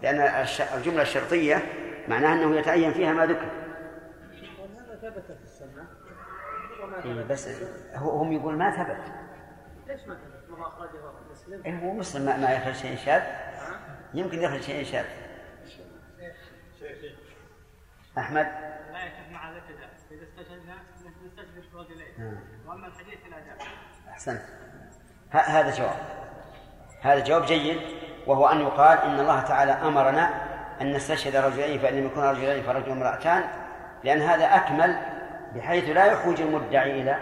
Speaker 1: لأن الجملة الشرطية معناها أنه يتعين فيها ما ذكر.
Speaker 17: وهذا ثبت في السنة
Speaker 1: إيه
Speaker 17: ثبت
Speaker 1: بس هو- هم يقول ما ثبت.
Speaker 17: ليش ما كذب؟ ما أخرجه مسلم.
Speaker 1: إيه هو مسلم ما, ما يخرج شيء شاذ يمكن يخرج شيء شاذ أحمد؟
Speaker 11: لا يشك مع الابتداء إذا استشهدنا نستشهد رجلين.
Speaker 1: نعم.
Speaker 11: وأما الحديث فلا داعي
Speaker 1: أحسنت. ه- هذا جواب. هذا جواب جيد وهو أن يقال إن الله تعالى أمرنا أن نستشهد رجلين فإن لم يكن رجلين فرجل امرأتان لأن هذا أكمل بحيث لا يحوج المدعي إلى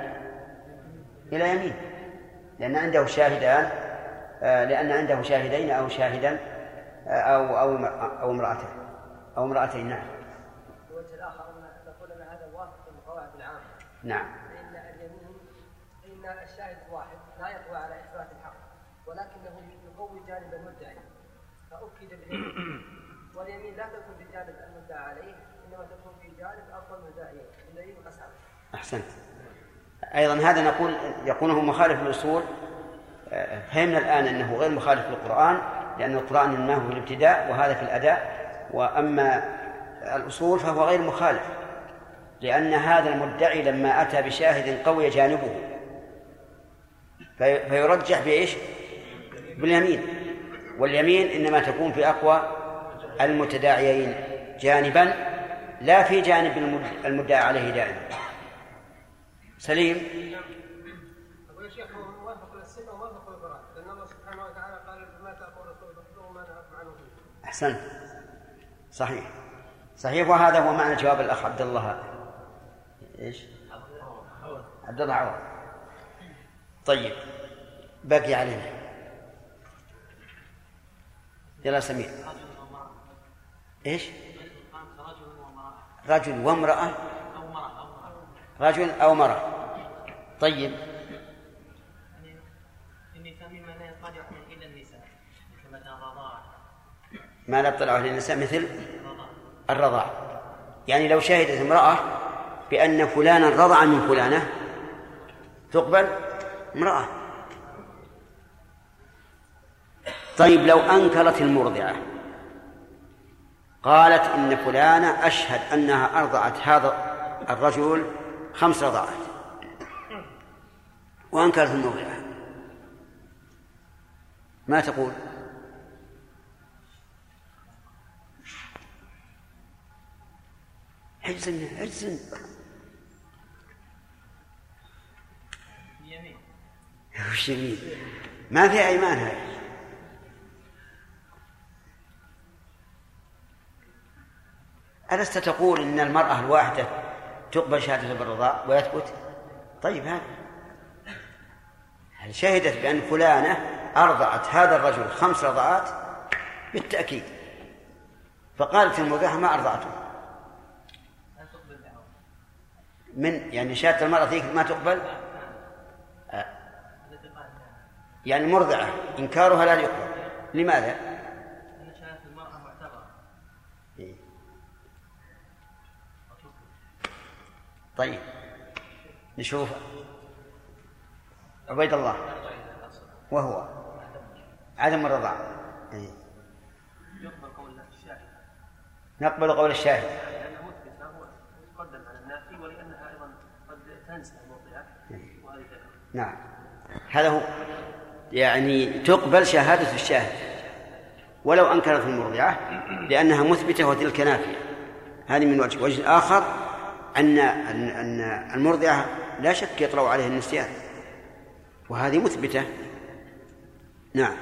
Speaker 1: إلى يمين. لأن عنده شاهدان آه، لأن عنده شاهدين أو شاهدا آه، أو أو أو امرأتين أو امرأتين نعم.
Speaker 4: الوجه الآخر أن نقول أن هذا موافق للقواعد العامة.
Speaker 1: نعم.
Speaker 4: فإن اليمين فإن الشاهد الواحد لا يقوى على إثبات الحق ولكنه يقوي جانب المدعي. فاكد باليمين [COUGHS] واليمين لا تكون في جانب المدعى عليه إنما تكون في جانب المدعيين الذي
Speaker 1: أحسنت. أيضا هذا نقول يقوله مخالف للأصول. فهمنا الآن أنه غير مخالف للقرآن لأن القرآن إنه في الابتداء وهذا في الأداء. وأما الأصول فهو غير مخالف لأن هذا المدعي لما أتى بشاهد قوي جانبه. في- فيرجح بإيش؟ باليمين. واليمين إنما تكون في أقوى المتداعيين جانبا لا في جانب المد- المدعى عليه دائما. سليم؟ أحسنت. صحيح. صحيح وهذا هو معنى جواب الأخ عبد الله. إيش؟ عبد الله عوض. طيب باقي علينا. يلا سمير. إيش؟ رجل وامرأة. رجل أو امرأة طيب.
Speaker 15: لا يطلع
Speaker 1: ما لا اطلع عليه النساء مثل؟ الرضاع. يعني لو شهدت امرأة بأن فلانا رضع من فلانة تقبل؟ امرأة. طيب لو أنكرت المرضعة قالت إن فلانة أشهد أنها أرضعت هذا الرجل خمس رضعات وأنكرت المرضعة ما تقول؟ حجز
Speaker 15: يمين.
Speaker 1: وش يمين؟ ما في أيمان هذه ألست تقول إن المرأة الواحدة تقبل شهادة بالرضاع ويثبت؟ طيب هذا هل شهدت بأن فلانة أرضعت هذا الرجل خمس رضعات؟ بالتأكيد. فقالت المرضعة ما أرضعته. من يعني شهادة المرأة فيك ما تقبل؟ آه. يعني مرضعة إنكارها لا يقبل. لماذا؟ طيب. نشوف. عبيد الله. وهو. عدم الرضاعة إيه.
Speaker 11: يقبل قول الشاهد
Speaker 1: نقبل قول الشاهد.
Speaker 11: على النافي ولأنها أيضا قد.
Speaker 1: نعم. هذا هو. يعني تقبل شهادة الشاهد. ولو أنكرت المرضعة لأنها مثبتة وتلك نافية. هذه من وجه وجه آخر. أن أن أن المرضعة لا شك يطرأ عليها النسيان. وهذه مثبتة. نعم.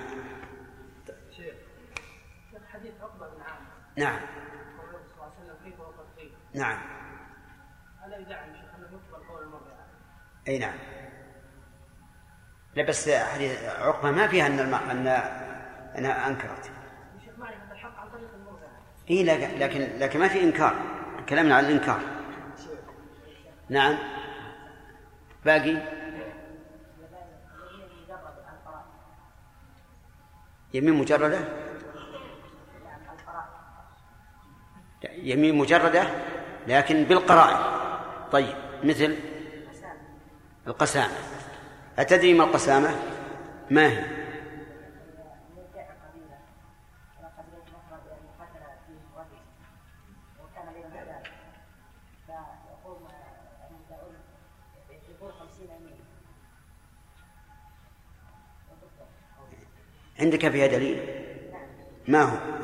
Speaker 1: نعم. نعم.
Speaker 4: يدعم شيخ أنه يقبل قول المرضعة
Speaker 1: أي نعم. لا بس حديث عقبة ما فيها أن الم... أن أنها أنكرت.
Speaker 4: يا شيخ معرفة الحق عن طريق المرضعة.
Speaker 1: لكن لكن, لكن ما في إنكار. كلامنا عن الإنكار. نعم. باقي؟ يمين مجردة؟ يمين مجردة لكن بالقرائن. طيب مثل؟ القسامة. أتدري ما القسامة؟ ما هي؟ عندك فيها دليل ما هو. [COUGHS]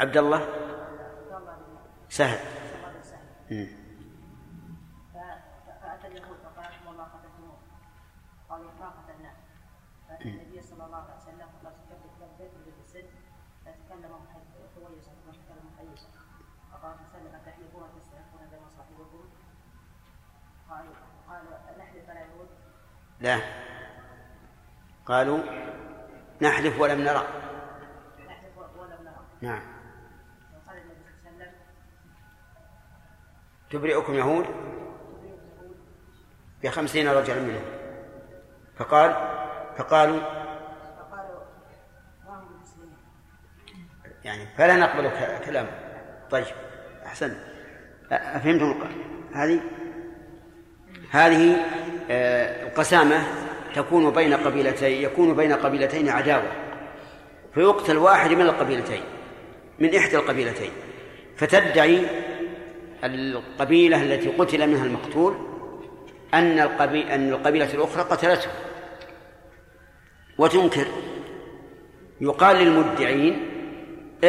Speaker 1: عبد الله سهل مم.
Speaker 18: فأتى اليهود فقال والله قتلتموه قالوا ما قتلناه فالنبي صلى الله عليه وسلم قال كبت لبيت بالسن فتكلم خويس وتكلم محيصا فقال سلم تحلفون تستحقون دم صاحبكم قالوا قالوا نحلف فلا يرد
Speaker 1: لا. قالوا نحلف ولم نرى. نعم. تبرئكم يهود؟ بخمسين رجلا منهم. فقال فقالوا يعني فلا نقبل كلامه طيب أحسن أفهمتم هذه؟ هذه القسامة تكون بين قبيلتين يكون بين قبيلتين عداوة. فيقتل واحد من القبيلتين من إحدى القبيلتين. فتدعي القبيلة التي قتل منها المقتول أن القبيلة أن القبيلة الأخرى قتلته. وتنكر. يقال للمدعين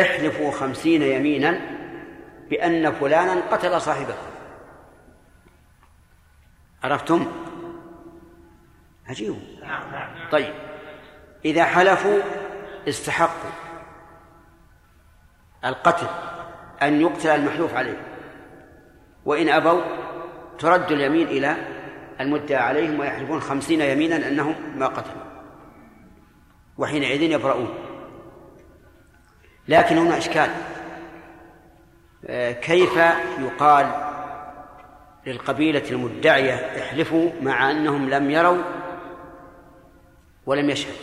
Speaker 1: احلفوا خمسين يمينا بأن فلانا قتل صاحبه. عرفتم؟ عجيب. طيب إذا حلفوا استحقوا القتل أن يقتل المحلوف عليه. وإن أبوا ترد اليمين إلى المدعى عليهم ويحلفون خمسين يمينا أنهم ما قتلوا. وحينئذ يبرؤون. لكن هنا إشكال. آه، كيف يقال للقبيلة المدعية احلفوا مع أنهم لم يروا ولم يشهدوا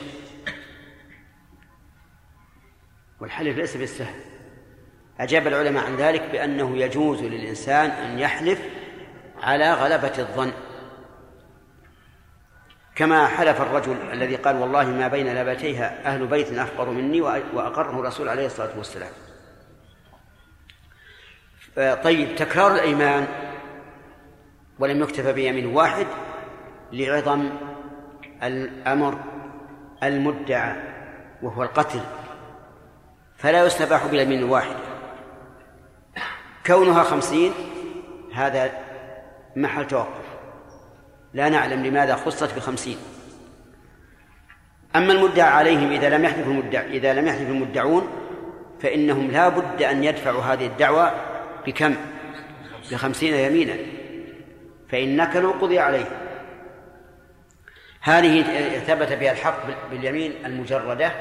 Speaker 1: والحلف ليس بالسهل. أجاب العلماء عن ذلك بأنه يجوز للإنسان أن يحلف على غلبة الظن. كما حلف الرجل الذي قال والله ما بين لبتيها أهل بيت أفقر مني وأقره الرسول عليه الصلاة والسلام. طيب تكرار الأيمان ولم يكتفى بيمين واحد لعظم الأمر المدعى وهو القتل فلا يستباح باليمين الواحدة كونها خمسين هذا محل توقف. لا نعلم لماذا خصت بخمسين. أما المدعى عليهم إذا لم يحلف المدع إذا لم يحلف المدعون فإنهم لا بد أن يدفعوا هذه الدعوة بكم؟ بخمسين يمينا. فإن نكلوا قضي عليهم. هذه ثبت بها الحق باليمين المجردة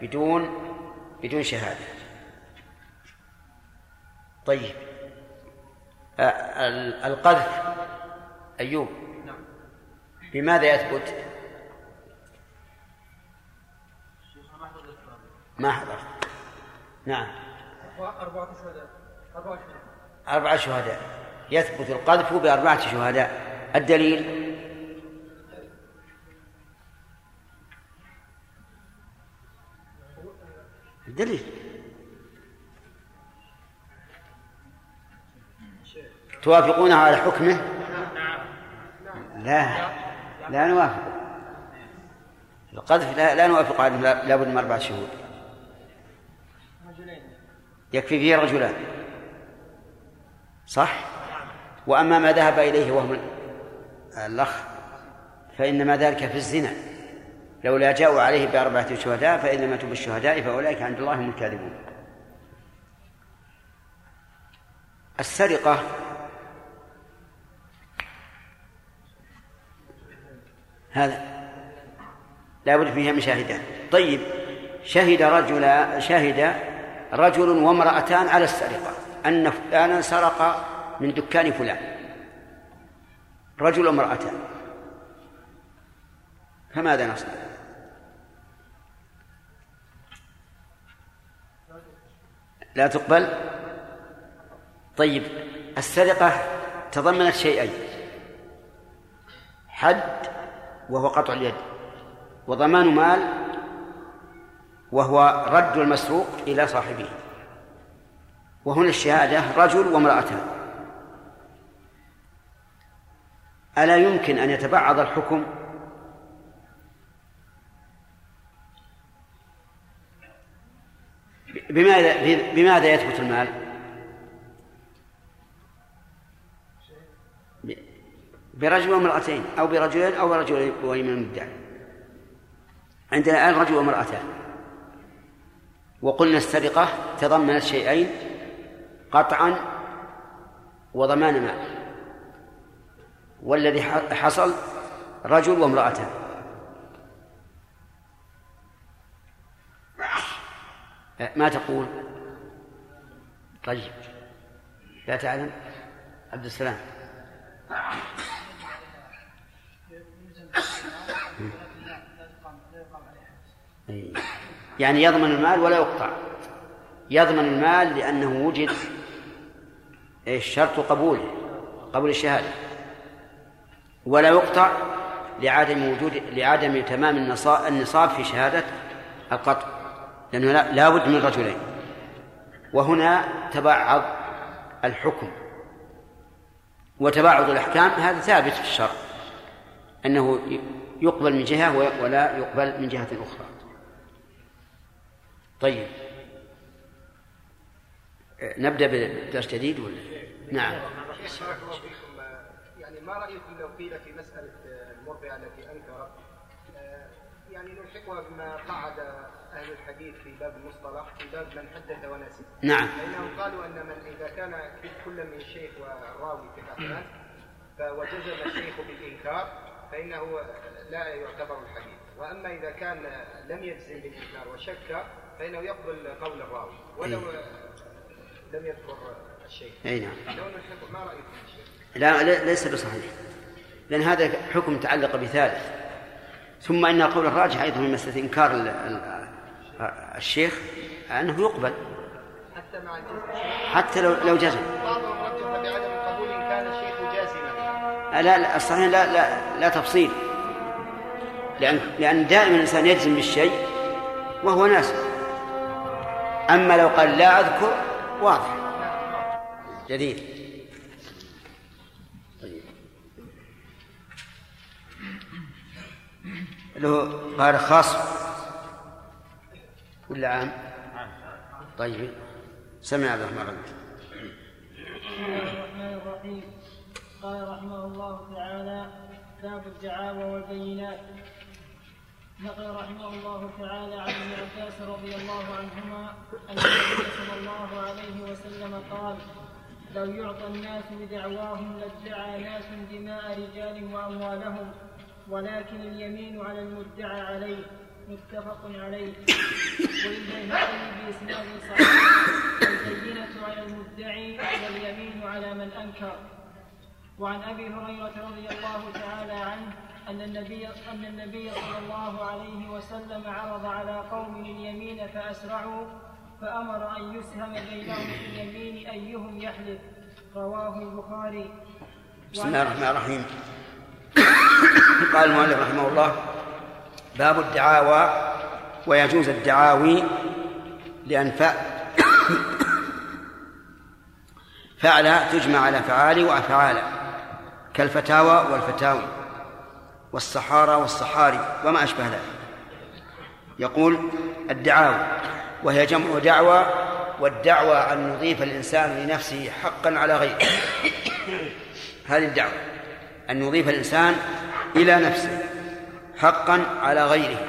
Speaker 1: بدون بدون شهادة. طيب. القذف أيوب. بماذا يثبت؟ ما حضرت نعم.
Speaker 16: أربعة شهداء. أربعة شهداء.
Speaker 1: أربعة شهداء. يثبت القذف بأربعة شهداء. الدليل؟ الدليل توافقونه على حكمه؟ لا. لا نوافق. القذف لا, لا نوافق عليه لابد من أربعة شهود. يكفي فيه رجلان. صح؟ وأما ما ذهب إليه وهو الأخ فإنما ذلك في الزنا. لولا جاءوا عليه بأربعة شهداء فإن ماتوا بالشهداء فأولئك عند الله هم الكاذبون. السرقة. هذا لا بد فيها من شاهدان. طيب شهد رجل شهد رجل وامرأتان على السرقة. أن فلانا سرق من دكان فلان. رجل وامرأتان. فماذا نصنع؟ لا تقبل؟ طيب السرقة تضمنت شيئين. حد وهو قطع اليد وضمان مال وهو رد المسروق إلى صاحبه. وهنا الشهادة رجل وامرأتان. ألا يمكن أن يتبعض الحكم بماذا بماذا يثبت المال؟ برجل وامرأتين أو برجلين أو برجلين من المدعي عندنا الآن رجل وامرأتان. وقلنا السرقة تضمنت شيئين قطعا وضمان مال. والذي حصل رجل وامرأتان. ما تقول؟ طيب. لا تعلم؟ عبد السلام. يعني يضمن المال ولا يقطع؟ يضمن المال لأنه وجد إيش شرط قبوله قبول الشهادة. ولا يقطع لعدم وجود لعدم تمام النصاب في شهادة القطع. لأنه لا بد من رجلين وهنا تبعض الحكم وتباعد الأحكام. هذا ثابت في الشرع أنه يقبل من جهة ولا يقبل من جهة أخرى. طيب. نبدأ بدرس جديد ولا؟ نعم.
Speaker 13: يعني ما رأيكم لو قيل في مسألة المرضعة التي أنكرت يعني نلحقها بما قعد أهل الحديث في باب المصطلح في باب من حدث ونسي.
Speaker 1: نعم.
Speaker 13: فإنهم قالوا أن من إذا كان كل من الشيخ والراوي في الأحناف وجزم الشيخ بالإنكار فإنه لا يعتبر الحديث. وأما إذا كان لم يجزم بالإنكار وشك فإنه يقبل قول الراوي ولو
Speaker 1: إيه.
Speaker 13: لم يذكر الشيخ.
Speaker 1: أي نعم.
Speaker 13: ما رأيكم الشيخ؟
Speaker 1: لا ليس بصحيح. لأن هذا حكم تعلق بثالث. ثم إن القول الراجح أيضا من مسألة إنكار الشيخ أنه يقبل.
Speaker 13: حتى مع
Speaker 1: حتى لو لو جزم.
Speaker 13: بعضهم رجح بعدم القبول إن كان الشيخ جازما.
Speaker 1: لا لا الصحيح لا لا لا تفصيل. لأن لأن دائما الإنسان يجزم بالشيء وهو ناس. أما لو قال لا أذكر واضح. جديد. طيب. له قال خاص ولا عام؟ طيب. سمع عبد الرحمن
Speaker 19: بسم الله الرحمن الرحيم قال رحمه الله تعالى باب الدعاوى والبينات. نقل رحمه الله تعالى عن ابن عباس رضي الله عنهما أن النبي صلى الله عليه وسلم قال لو يعطى الناس بدعواهم لادعى ناس دماء رجال وأموالهم ولكن اليمين على المدعى عليه. متفق عليه. وللبيهقي باسناد صحيح. البينه على المدعي واليمين على من أنكر. وعن أبي هريرة رضي الله تعالى عنه أن النبي أن النبي صلى الله عليه وسلم عرض على قوم اليمين فأسرعوا فأمر أن يسهم بينهم في اليمين أيهم يحلف. رواه البخاري.
Speaker 1: بسم الله الرحمن الرحيم. قال المؤلف رحمه الله باب الدعاوى ويجوز الدعاوي لأن فعل تجمع على فعال وأفعال كالفتاوى والفتاوي والصحارى والصحاري وما أشبه ذلك. يقول الدعاوى وهي جمع دعوى والدعوى أن نضيف الإنسان لنفسه حقا على غيره. هذه الدعوة أن نضيف الإنسان إلى نفسه. حقا على غيره.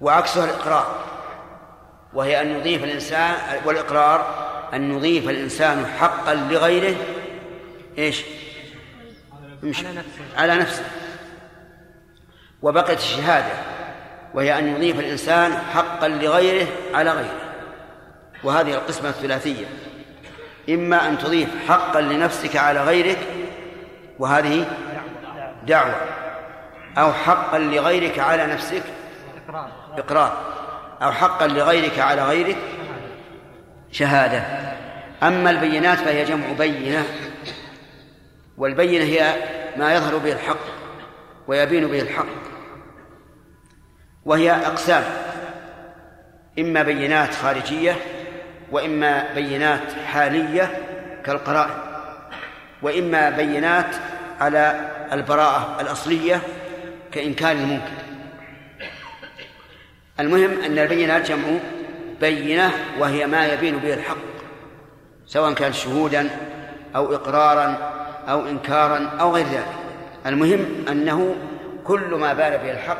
Speaker 1: وعكسها الإقرار وهي أن نضيف الإنسان والإقرار أن نضيف الإنسان حقا لغيره إيش؟ على نفسه. على نفسه. وبقيت الشهادة وهي أن يضيف الإنسان حقا لغيره على غيره. وهذه القسمة الثلاثية. إما أن تضيف حقا لنفسك على غيرك وهذه دعوة أو حقا لغيرك على نفسك. إقرار. أو حقا لغيرك على غيرك. شهادة. أما البينات فهي جمع بينة. والبينة هي ما يظهر به الحق ويبين به الحق. وهي أقسام. إما بينات خارجية وإما بينات حالية كالقرائن. وإما بينات على البراءة الأصلية كإنكار المنكر. المهم أن البينات جمع بينة وهي ما يبين به الحق سواء كان شهودا أو إقرارا أو إنكارا أو غير ذلك. المهم أنه كل ما بان به الحق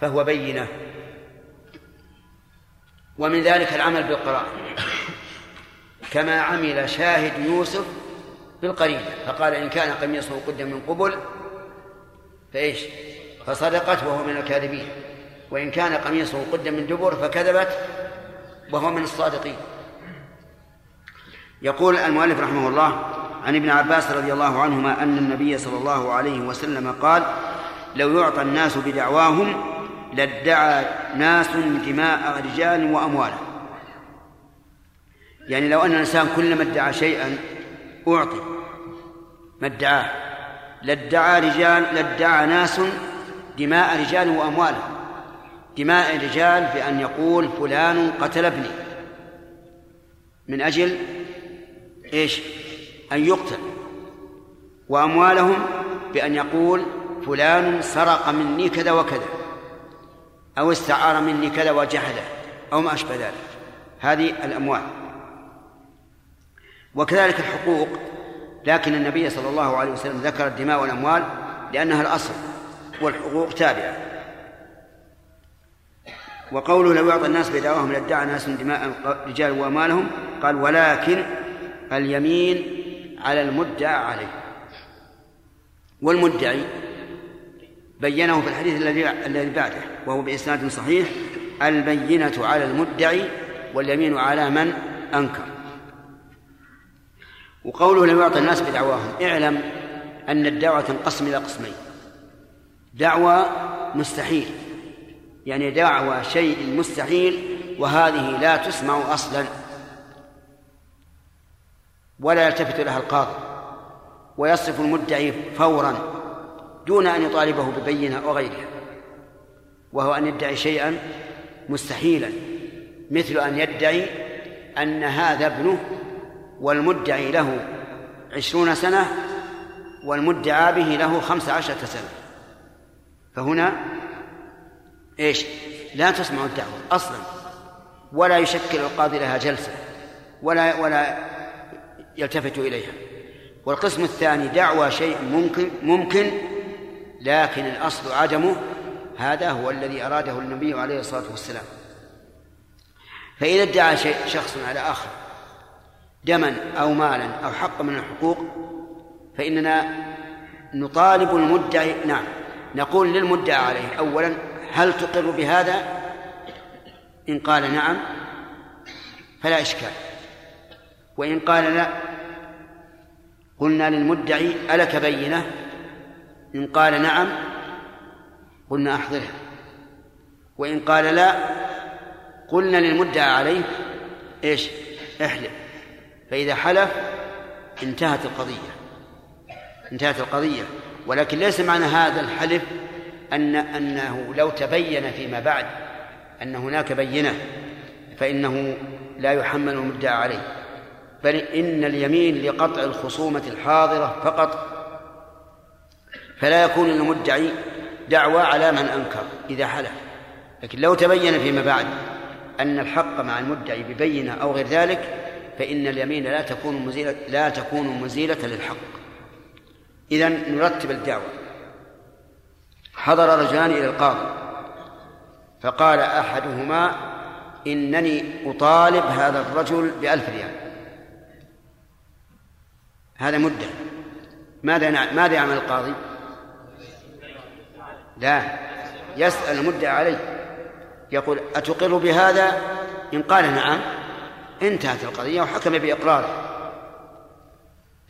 Speaker 1: فهو بينة. ومن ذلك العمل بالقراءة. كما عمل شاهد يوسف بالقرينة فقال إن كان قميصه قد من قبل فإيش؟ فصدقت وهو من الكاذبين. وإن كان قميصه قد من دبر فكذبت وهو من الصادقين. يقول المؤلف رحمه الله عن ابن عباس رضي الله عنهما أن النبي صلى الله عليه وسلم قال لو يعطى الناس بدعواهم لادعى ناس دماء رجال وأموالا يعني لو أن الإنسان كلما ادعى شيئا أعطي. ما ادعاه؟ لادعى رجال لادعى ناس دماء رجال وأموالهم دماء الرجال بأن يقول فلان قتل ابني. من أجل إيش؟ أن يقتل. وأموالهم بأن يقول فلان سرق مني كذا وكذا أو استعار مني كذا وجحده أو ما أشبه ذلك. هذه الأموال. وكذلك الحقوق. لكن النبي صلى الله عليه وسلم ذكر الدماء والأموال لأنها الأصل والحقوق تابعة. وقوله لو يعطى الناس بدعواهم لادعى ناس دماء رجال وأموالهم قال ولكن اليمين على المدعى عليه. والمدعي بينه في الحديث الذي الذي بعده وهو بإسناد صحيح البينة على المدعي واليمين على من أنكر. وقوله لو يعطى الناس بدعواهم. اعلم أن الدعوة تنقسم إلى قسمين. دعوة مستحيل. يعني دعوى شيء مستحيل وهذه لا تسمع أصلا. ولا يلتفت لها القاضي. ويصرف المدعي فورا دون أن يطالبه ببينة أو غيرها. وهو أن يدعي شيئا مستحيلا. مثل أن يدعي أن هذا ابنه والمدعي له عشرون سنة والمدعى به له خمس عشرة سنة. فهنا إيش؟ لا تسمع الدعوة أصلا. ولا يشكل القاضي لها جلسة. ولا ولا يلتفت إليها. والقسم الثاني دعوى شيء ممكن ممكن لكن الأصل عدمه هذا هو الذي أراده النبي عليه الصلاة والسلام. فإذا ادعى شيء شخص على آخر دما أو مالا أو حق من الحقوق فإننا نطالب المدعي نعم نقول للمدعى عليه أولا هل تقر بهذا؟ إن قال نعم فلا إشكال. وإن قال لا قلنا للمدعي ألك بينة؟ إن قال نعم قلنا أحضرها. وإن قال لا قلنا للمدعى عليه إيش؟ احلف. فإذا حلف انتهت القضية. انتهت القضية. ولكن ليس معنى هذا الحلف أن أنه لو تبين فيما بعد أن هناك بينة فإنه لا يحمل المدعى عليه. بل إن اليمين لقطع الخصومة الحاضرة فقط فلا يكون للمدعي دعوى على من أنكر إذا حلف. لكن لو تبين فيما بعد أن الحق مع المدعي ببينة أو غير ذلك فإن اليمين لا تكون مزيلة لا تكون مزيلة للحق. إذا نرتب الدعوة. حضر رجلان إلى القاضي. فقال أحدهما إنني أطالب هذا الرجل بألف ريال. هذا مدة. ماذا ماذا يعمل القاضي؟ لا. يسأل المدعي عليه. يقول أتقر بهذا؟ إن قال نعم. انتهت القضية وحكم بإقراره.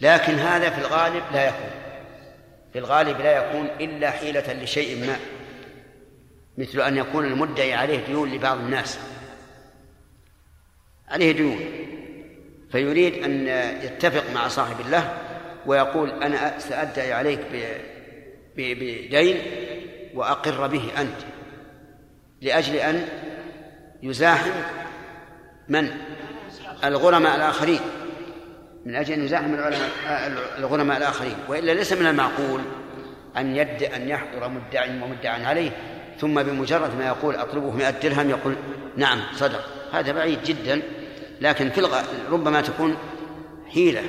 Speaker 1: لكن هذا في الغالب لا يكون. في الغالب لا يكون إلا حيلة لشيء ما. مثل أن يكون المدعي عليه ديون لبعض الناس. عليه ديون. فيريد أن يتفق مع صاحب الله ويقول أنا سأدعي عليك بدين وأقر به أنت. لأجل أن يزاحم من؟ الغرماء الآخرين. من أجل أن يزاحم العلماء الغرماء الآخرين. وإلا ليس من المعقول أن يد أن يحضر مدع ومدعى عليه ثم بمجرد ما يقول أطلبه مئة درهم يقول نعم صدق. هذا بعيد جدا لكن في. ربما تكون حيلة.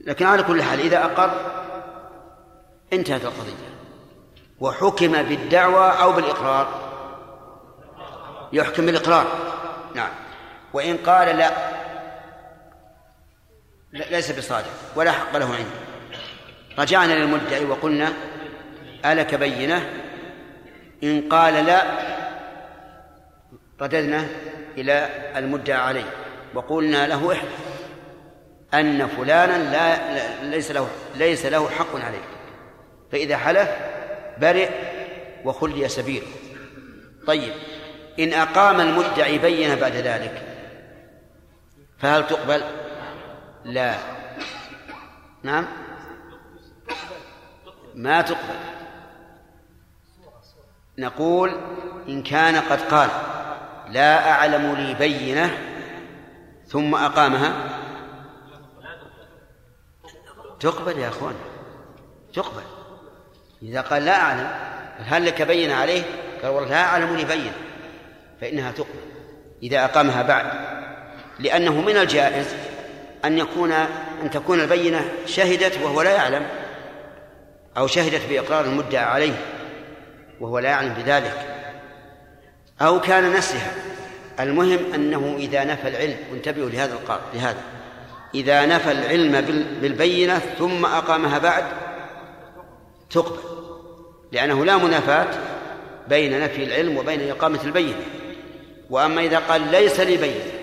Speaker 1: لكن على كل حال إذا أقر انتهت القضية. وحكم بالدعوة أو بالإقرار. يحكم بالإقرار. نعم. وإن قال لا ليس بصادق ولا حق له عنده رجعنا للمدعي وقلنا ألك بينة؟ إن قال لا رددنا إلى المدعى عليه وقلنا له احلف أن فلانا لا ليس له ليس له حق عليك فإذا حلف برئ وخلي سبيله. طيب إن أقام المدعي بينة بعد ذلك فهل تقبل؟ لا. نعم. ما تقبل. نقول إن كان قد قال لا أعلم لي بينة ثم أقامها. تقبل يا أخوان. تقبل. إذا قال لا أعلم هل لك بينة عليه؟ قال والله لا أعلم لي بينة فإنها تقبل. إذا أقامها بعد. لأنه من الجائز أن يكون أن تكون البينة شهدت وهو لا يعلم أو شهدت بإقرار المدعى عليه وهو لا يعلم بذلك أو كان نسيها. المهم أنه إذا نفى العلم وانتبهوا لهذا القال لهذا. إذا نفى العلم بالبينة ثم أقامها بعد تقبل لأنه لا منافاة بين نفي العلم وبين إقامة البينة. وأما إذا قال ليس لي بينة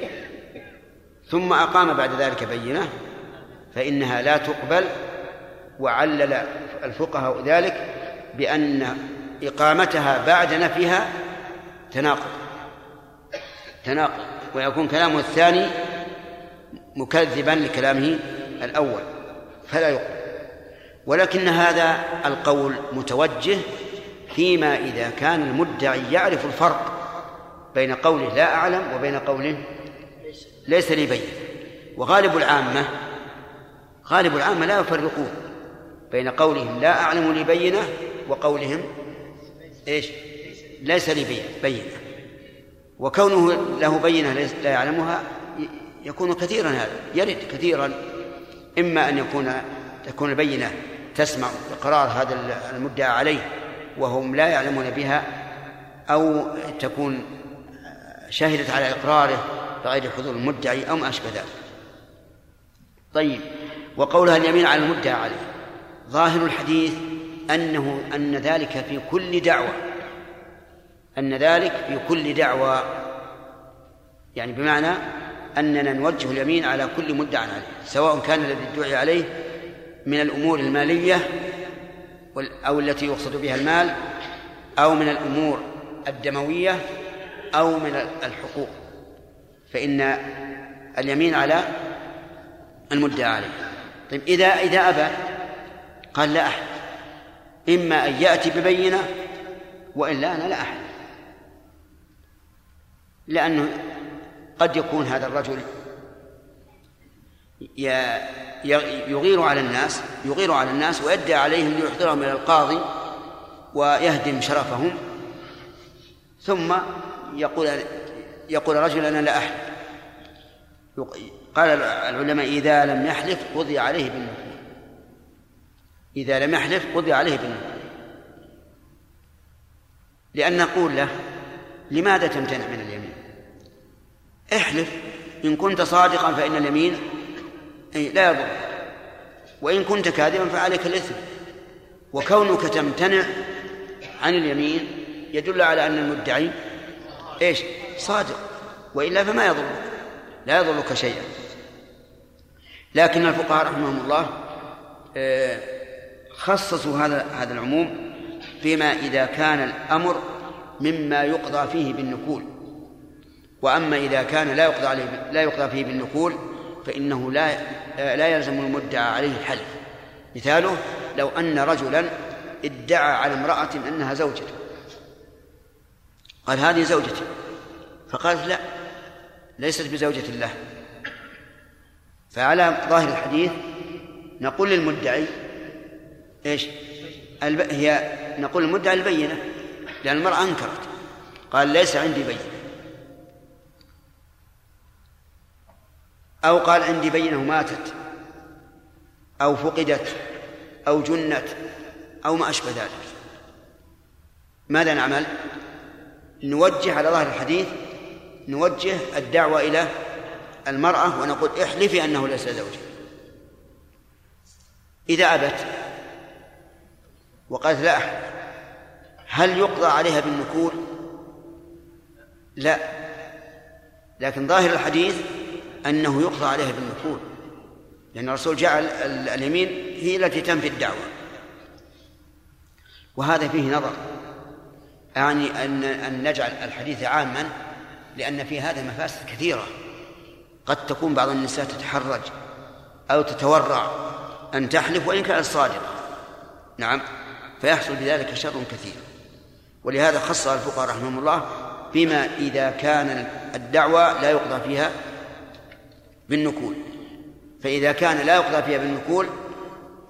Speaker 1: ثم أقام بعد ذلك بينة فإنها لا تقبل وعلل الفقهاء ذلك بأن إقامتها بعد نفيها تناقض تناقض ويكون كلامه الثاني مكذبا لكلامه الأول فلا يقبل. ولكن هذا القول متوجه فيما إذا كان المدعي يعرف الفرق بين قوله لا أعلم وبين قوله ليس لي بين وغالب العامة غالب العامة لا يفرقون بين قولهم لا أعلم لي بينة وقولهم إيش؟ ليس لي بينة وكونه له بينة لا يعلمها يكون كثيرا هذا يرد كثيرا إما أن يكون تكون البينة تسمع إقرار هذا المدعى عليه وهم لا يعلمون بها أو تكون شهدت على إقراره بغير حضور المدعي أو ما أشبه ذلك. طيب وقولها اليمين على المدعى عليه ظاهر الحديث أنه أن ذلك في كل دعوة أن ذلك في كل دعوة. يعني بمعنى أننا نوجه اليمين على كل مدعى عليه سواء كان الذي ادعي عليه من الأمور المالية أو التي يقصد بها المال أو من الأمور الدموية أو من الحقوق. فإن اليمين على المدعى عليه. طيب إذا إذا أبى قال لا أحد. إما أن يأتي ببينة وإلا أنا لا أحد. لأنه قد يكون هذا الرجل يغير على الناس يغير على الناس ويدعي عليهم ليحضرهم إلى القاضي ويهدم شرفهم ثم يقول يقول رجل أنا لا أحد. قال العلماء إذا لم يحلف قضي عليه بالنفوذ إذا لم يحلف قضي عليه بالنفوذ لأن نقول له لماذا تمتنع من اليمين؟ احلف إن كنت صادقا فإن اليمين لا يضر. وإن كنت كاذبا فعليك الإثم. وكونك تمتنع عن اليمين يدل على أن المدعي إيش؟ صادق. وإلا فما يضرك. لا يضرك شيئا. لكن الفقهاء رحمهم الله آه، خصصوا هذا هذا العموم فيما إذا كان الأمر مما يقضى فيه بالنكول. وأما إذا كان لا يقضى عليه لا يقضى فيه بالنكول فإنه لا لا يلزم المدعى عليه الحلف. مثاله لو أن رجلا ادعى على امرأة أنها زوجته قال هذه زوجتي فقالت لا. ليست بزوجة له فعلى ظاهر الحديث نقول للمدعي إيش؟ الب... هي نقول للمدعي البينة لأن المرأة أنكرت قال ليس عندي بينة أو قال عندي بينة ماتت أو فقدت أو جنت أو ما أشبه ذلك ماذا نعمل؟ نوجه على ظاهر الحديث نوجه الدعوة إلى المرأة ونقول احلفي أنه ليس زوجك إذا أبت وقالت لا أحلف هل يقضى عليها بالنكول؟ لا. لكن ظاهر الحديث أنه يقضى عليها بالنكول لأن الرسول جعل اليمين هي التي تنفي الدعوة. وهذا فيه نظر. يعني أن أن نجعل الحديث عاما لأن في هذا مفاسد كثيرة. قد تكون بعض النساء تتحرج أو تتورع أن تحلف وإن كانت صادقة. نعم فيحصل بذلك شر كثير. ولهذا خص الفقهاء رحمهم الله بما إذا كان الدعوة لا يقضى فيها بالنكول. فإذا كان لا يقضى فيها بالنكول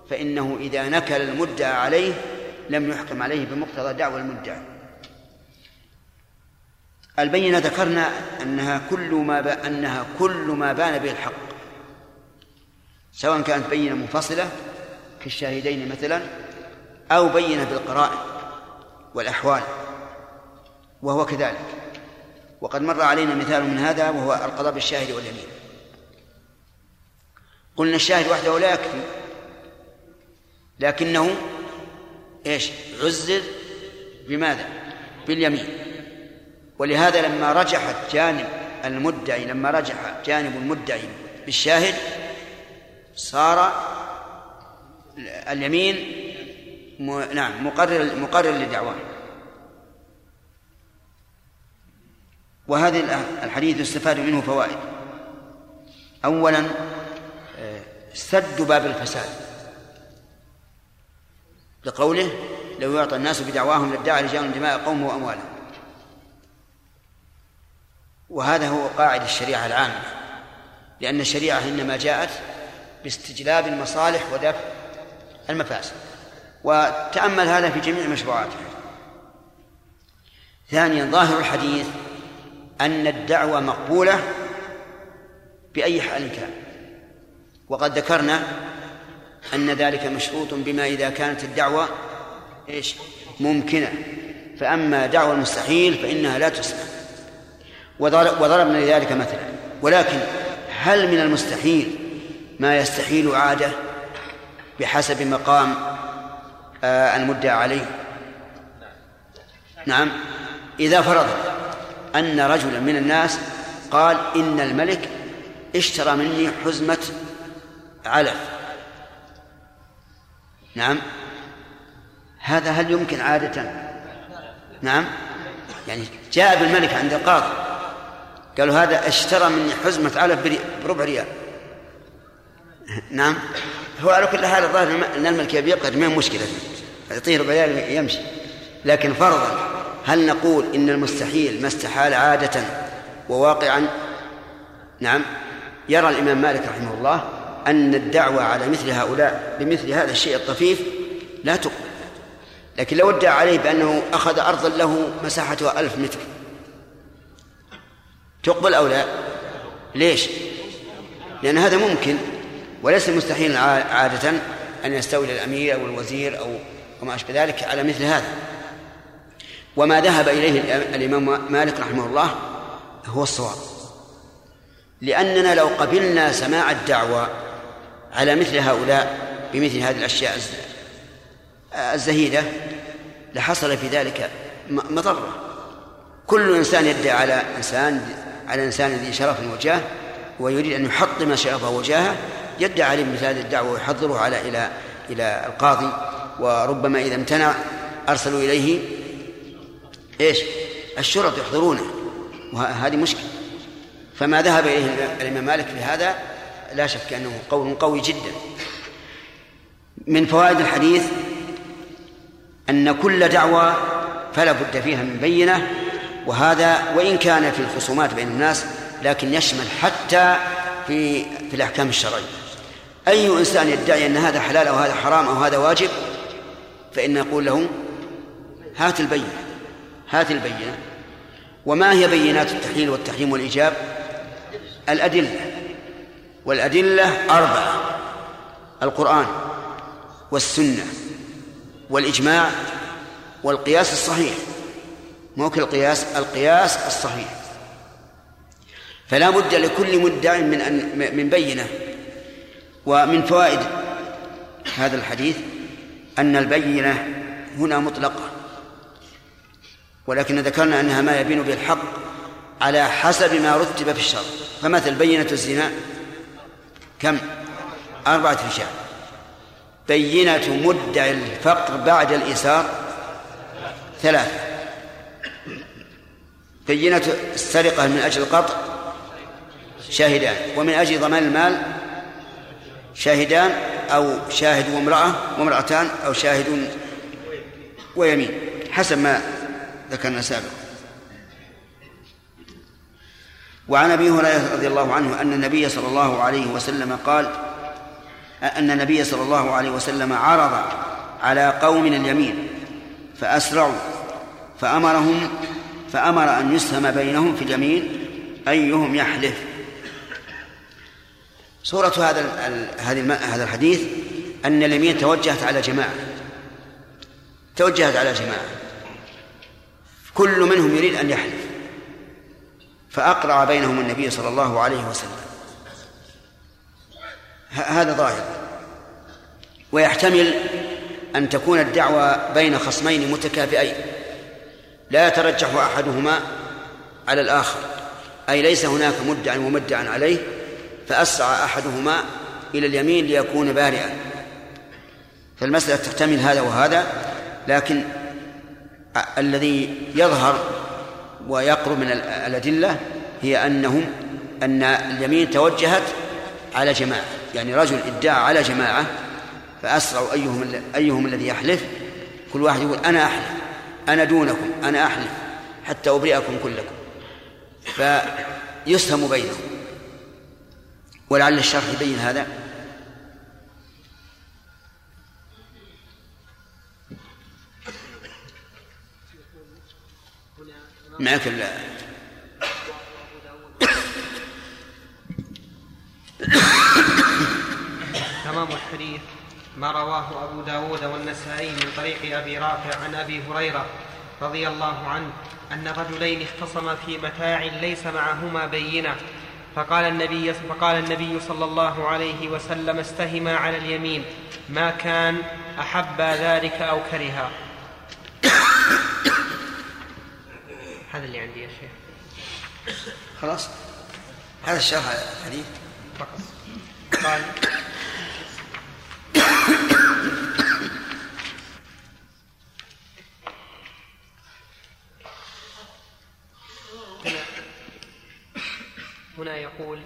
Speaker 1: فإنه إذا نكل المدعى عليه لم يحكم عليه بمقتضى دعوى المدعى. البينة ذكرنا أنها كل ما ب... أنها كل ما بان به الحق. سواء كانت بينة منفصلة كالشاهدين مثلا أو بينة بالقرائن والأحوال وهو كذلك. وقد مر علينا مثال من هذا وهو القضاء بالشاهد واليمين. قلنا الشاهد وحده لا يكفي لكنه إيش؟ عزز بماذا؟ باليمين. ولهذا لما رجحت جانب المدعي لما رجح جانب المدعي بالشاهد صار اليمين م... نعم مقرر مقرر لدعواه وهذا الحديث يستفاد منه فوائد. اولا سد باب الفساد. لقوله لو يعطى الناس بدعواهم لادعى رجال دماء قوم وأموالهم. وهذا هو قاعد الشريعة العامة لأن الشريعة إنما جاءت باستجلاب المصالح ودفع المفاسد وتأمل هذا في جميع مشروعاتها ثانيا ظاهر الحديث أن الدعوة مقبولة بأي حال كان وقد ذكرنا أن ذلك مشروط بما إذا كانت الدعوة إيش؟ ممكنة. فأما دعوة المستحيل فإنها لا تسمع وضربنا لذلك مثلا. ولكن هل من المستحيل ما يستحيل عادة بحسب مقام آه المدعى عليه؟ نعم. إذا فرض أن رجلا من الناس قال إن الملك اشترى مني حزمة علف. نعم. هذا هل يمكن عادة؟ نعم. يعني جاء بالملك عند القاضي. قالوا هذا اشترى مني حزمة علف بربع ريال. نعم. هو على كل حال الظاهر إن الملك يبي يقدر ما مشكلة؟ يعطيه ربع ريال يمشي. لكن فرضا هل نقول إن المستحيل ما استحال عادة وواقعا؟ نعم. يرى الإمام مالك رحمه الله أن الدعوة على مثل هؤلاء بمثل هذا الشيء الطفيف لا تقبل. لكن لو ادعى عليه بأنه أخذ أرضا له مساحتها ألف متر تقبل أو لا؟ ليش؟ لأن هذا ممكن وليس مستحيل عادة أن يستولي الأمير أو الوزير أو وما أشبه ذلك على مثل هذا. وما ذهب إليه الإمام مالك رحمه الله هو الصواب. لأننا لو قبلنا سماع الدعوة على مثل هؤلاء بمثل هذه الأشياء الزهيدة لحصل في ذلك مضرة. كل إنسان يدعي على إنسان على إنسان ذي شرف وجاه ويريد أن يحطم شرفه وجاهه يدعي عليه مثل الدعوة ويحضره على إلى إلى القاضي. وربما إذا امتنع أرسلوا إليه إيش؟ الشرط يحضرونه. وهذه مشكلة. فما ذهب إليه الإمام مالك في هذا لا شك أنه قول قوي جدا. من فوائد الحديث أن كل دعوة فلا بد فيها من بينة وهذا وإن كان في الخصومات بين الناس لكن يشمل حتى في في الأحكام الشرعية. أي إنسان يدعي أن هذا حلال أو هذا حرام أو هذا واجب فإن نقول له هات البينة هات البينة. وما هي بينات التحليل والتحريم والإيجاب؟ الأدلة. والأدلة أربعة القرآن والسنة والإجماع والقياس الصحيح. مو القياس القياس الصحيح. فلا بد لكل مدع من أن من بينة. ومن فوائد هذا الحديث أن البينة هنا مطلقة. ولكن ذكرنا أنها ما يبين به الحق على حسب ما رتب في الشرع. فمثل بينة الزنا كم؟ أربعة رجال. بينة مدعي الفقر بعد الإيسار ثلاثة. بينة السرقة من أجل القطع شاهدان ومن أجل ضمان المال شاهدان أو شاهد وامرأة وامرأتان أو شاهد ويمين حسب ما ذكرنا سابقا. وعن أبي هريرة رضي الله عنه أن النبي صلى الله عليه وسلم قال أن النبي صلى الله عليه وسلم عرض على قوم اليمين فأسرعوا فأمرهم فأمر أن يسهم بينهم في اليمين أيهم يحلف. صورة هذا هذا الحديث أن اليمين توجهت على جماعة. توجهت على جماعة. كل منهم يريد أن يحلف. فأقرع بينهم النبي صلى الله عليه وسلم. هذا ظاهر. ويحتمل أن تكون الدعوة بين خصمين متكافئين. لا يترجح أحدهما على الآخر. أي ليس هناك مدع ومدع عليه فأسرع أحدهما إلى اليمين ليكون بارئا. فالمسألة تحتمل هذا وهذا لكن الذي يظهر ويقرب من الأدلة هي أنهم أن اليمين توجهت على جماعة يعني رجل ادعى على جماعة فأسرعوا أيهم أيهم الذي يحلف. كل واحد يقول أنا أحلف. أنا دونكم أنا أحلف حتى أبرئكم كلكم. فيسهم بينهم. ولعل الشرح يبين هذا. معك
Speaker 20: تمام الحديث. ما رواه أبو داود والنسائي من طريق أبي رافع عن أبي هريرة رضي الله عنه أن رجلين اختصما في متاع ليس معهما بينة فقال النبي فقال النبي صلى الله عليه وسلم استهما على اليمين ما كان أحب ذلك أو كرها. هذا اللي عندي يا شيخ.
Speaker 1: خلاص؟ هذا الشرح الحديث
Speaker 20: فقط. قال هنا يقول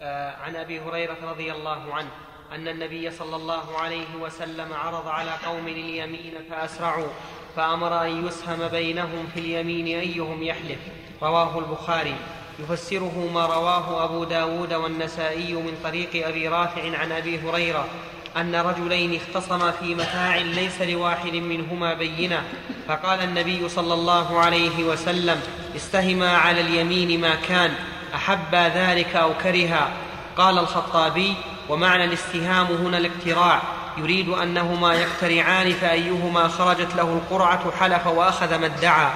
Speaker 20: آه عن أبي هريرة رضي الله عنه أن النبي صلى الله عليه وسلم عرض على قوم اليمين فأسرعوا فأمر أن يسهم بينهم في اليمين أيهم يحلف رواه البخاري. يفسره ما رواه أبو داود والنسائي من طريق أبي رافع عن أبي هريرة أن رجلين اختصما في متاع ليس لواحد منهما بينة. فقال النبي صلى الله عليه وسلم استهما على اليمين ما كان. احبا ذلك أو كرها قال الخطابي ومعنى الاستهام هنا الاقتراع. يريد أنهما يقترعان فأيهما خرجت له القرعة حلف وأخذ ما ادعى.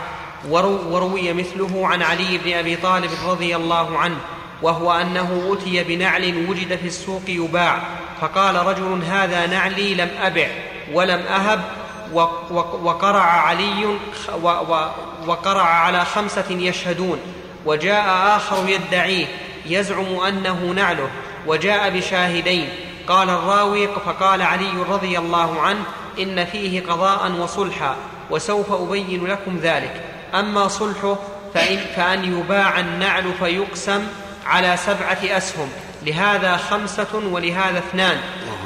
Speaker 20: وروي مثله عن علي بن أبي طالب رضي الله عنه وهو أنه اتي بنعل وجد في السوق يباع. فقال رجل هذا نعلي لم أبع ولم أهب وقرع علي وقرع على خمسة يشهدون. وجاء آخر يدعيه يزعم أنه نعله وجاء بشاهدين. قال الراوي فقال علي رضي الله عنه إن فيه قضاء وصلحا وسوف أبين لكم ذلك. أما صلحه فإن, فأن يباع النعل فيقسم على سبعة أسهم. لهذا خمسة ولهذا اثنان.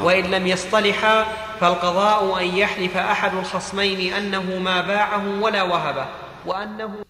Speaker 20: وإن لم يصطلحا فالقضاء أن يحلف أحد الخصمين أنه ما باعه ولا وهبه وأنه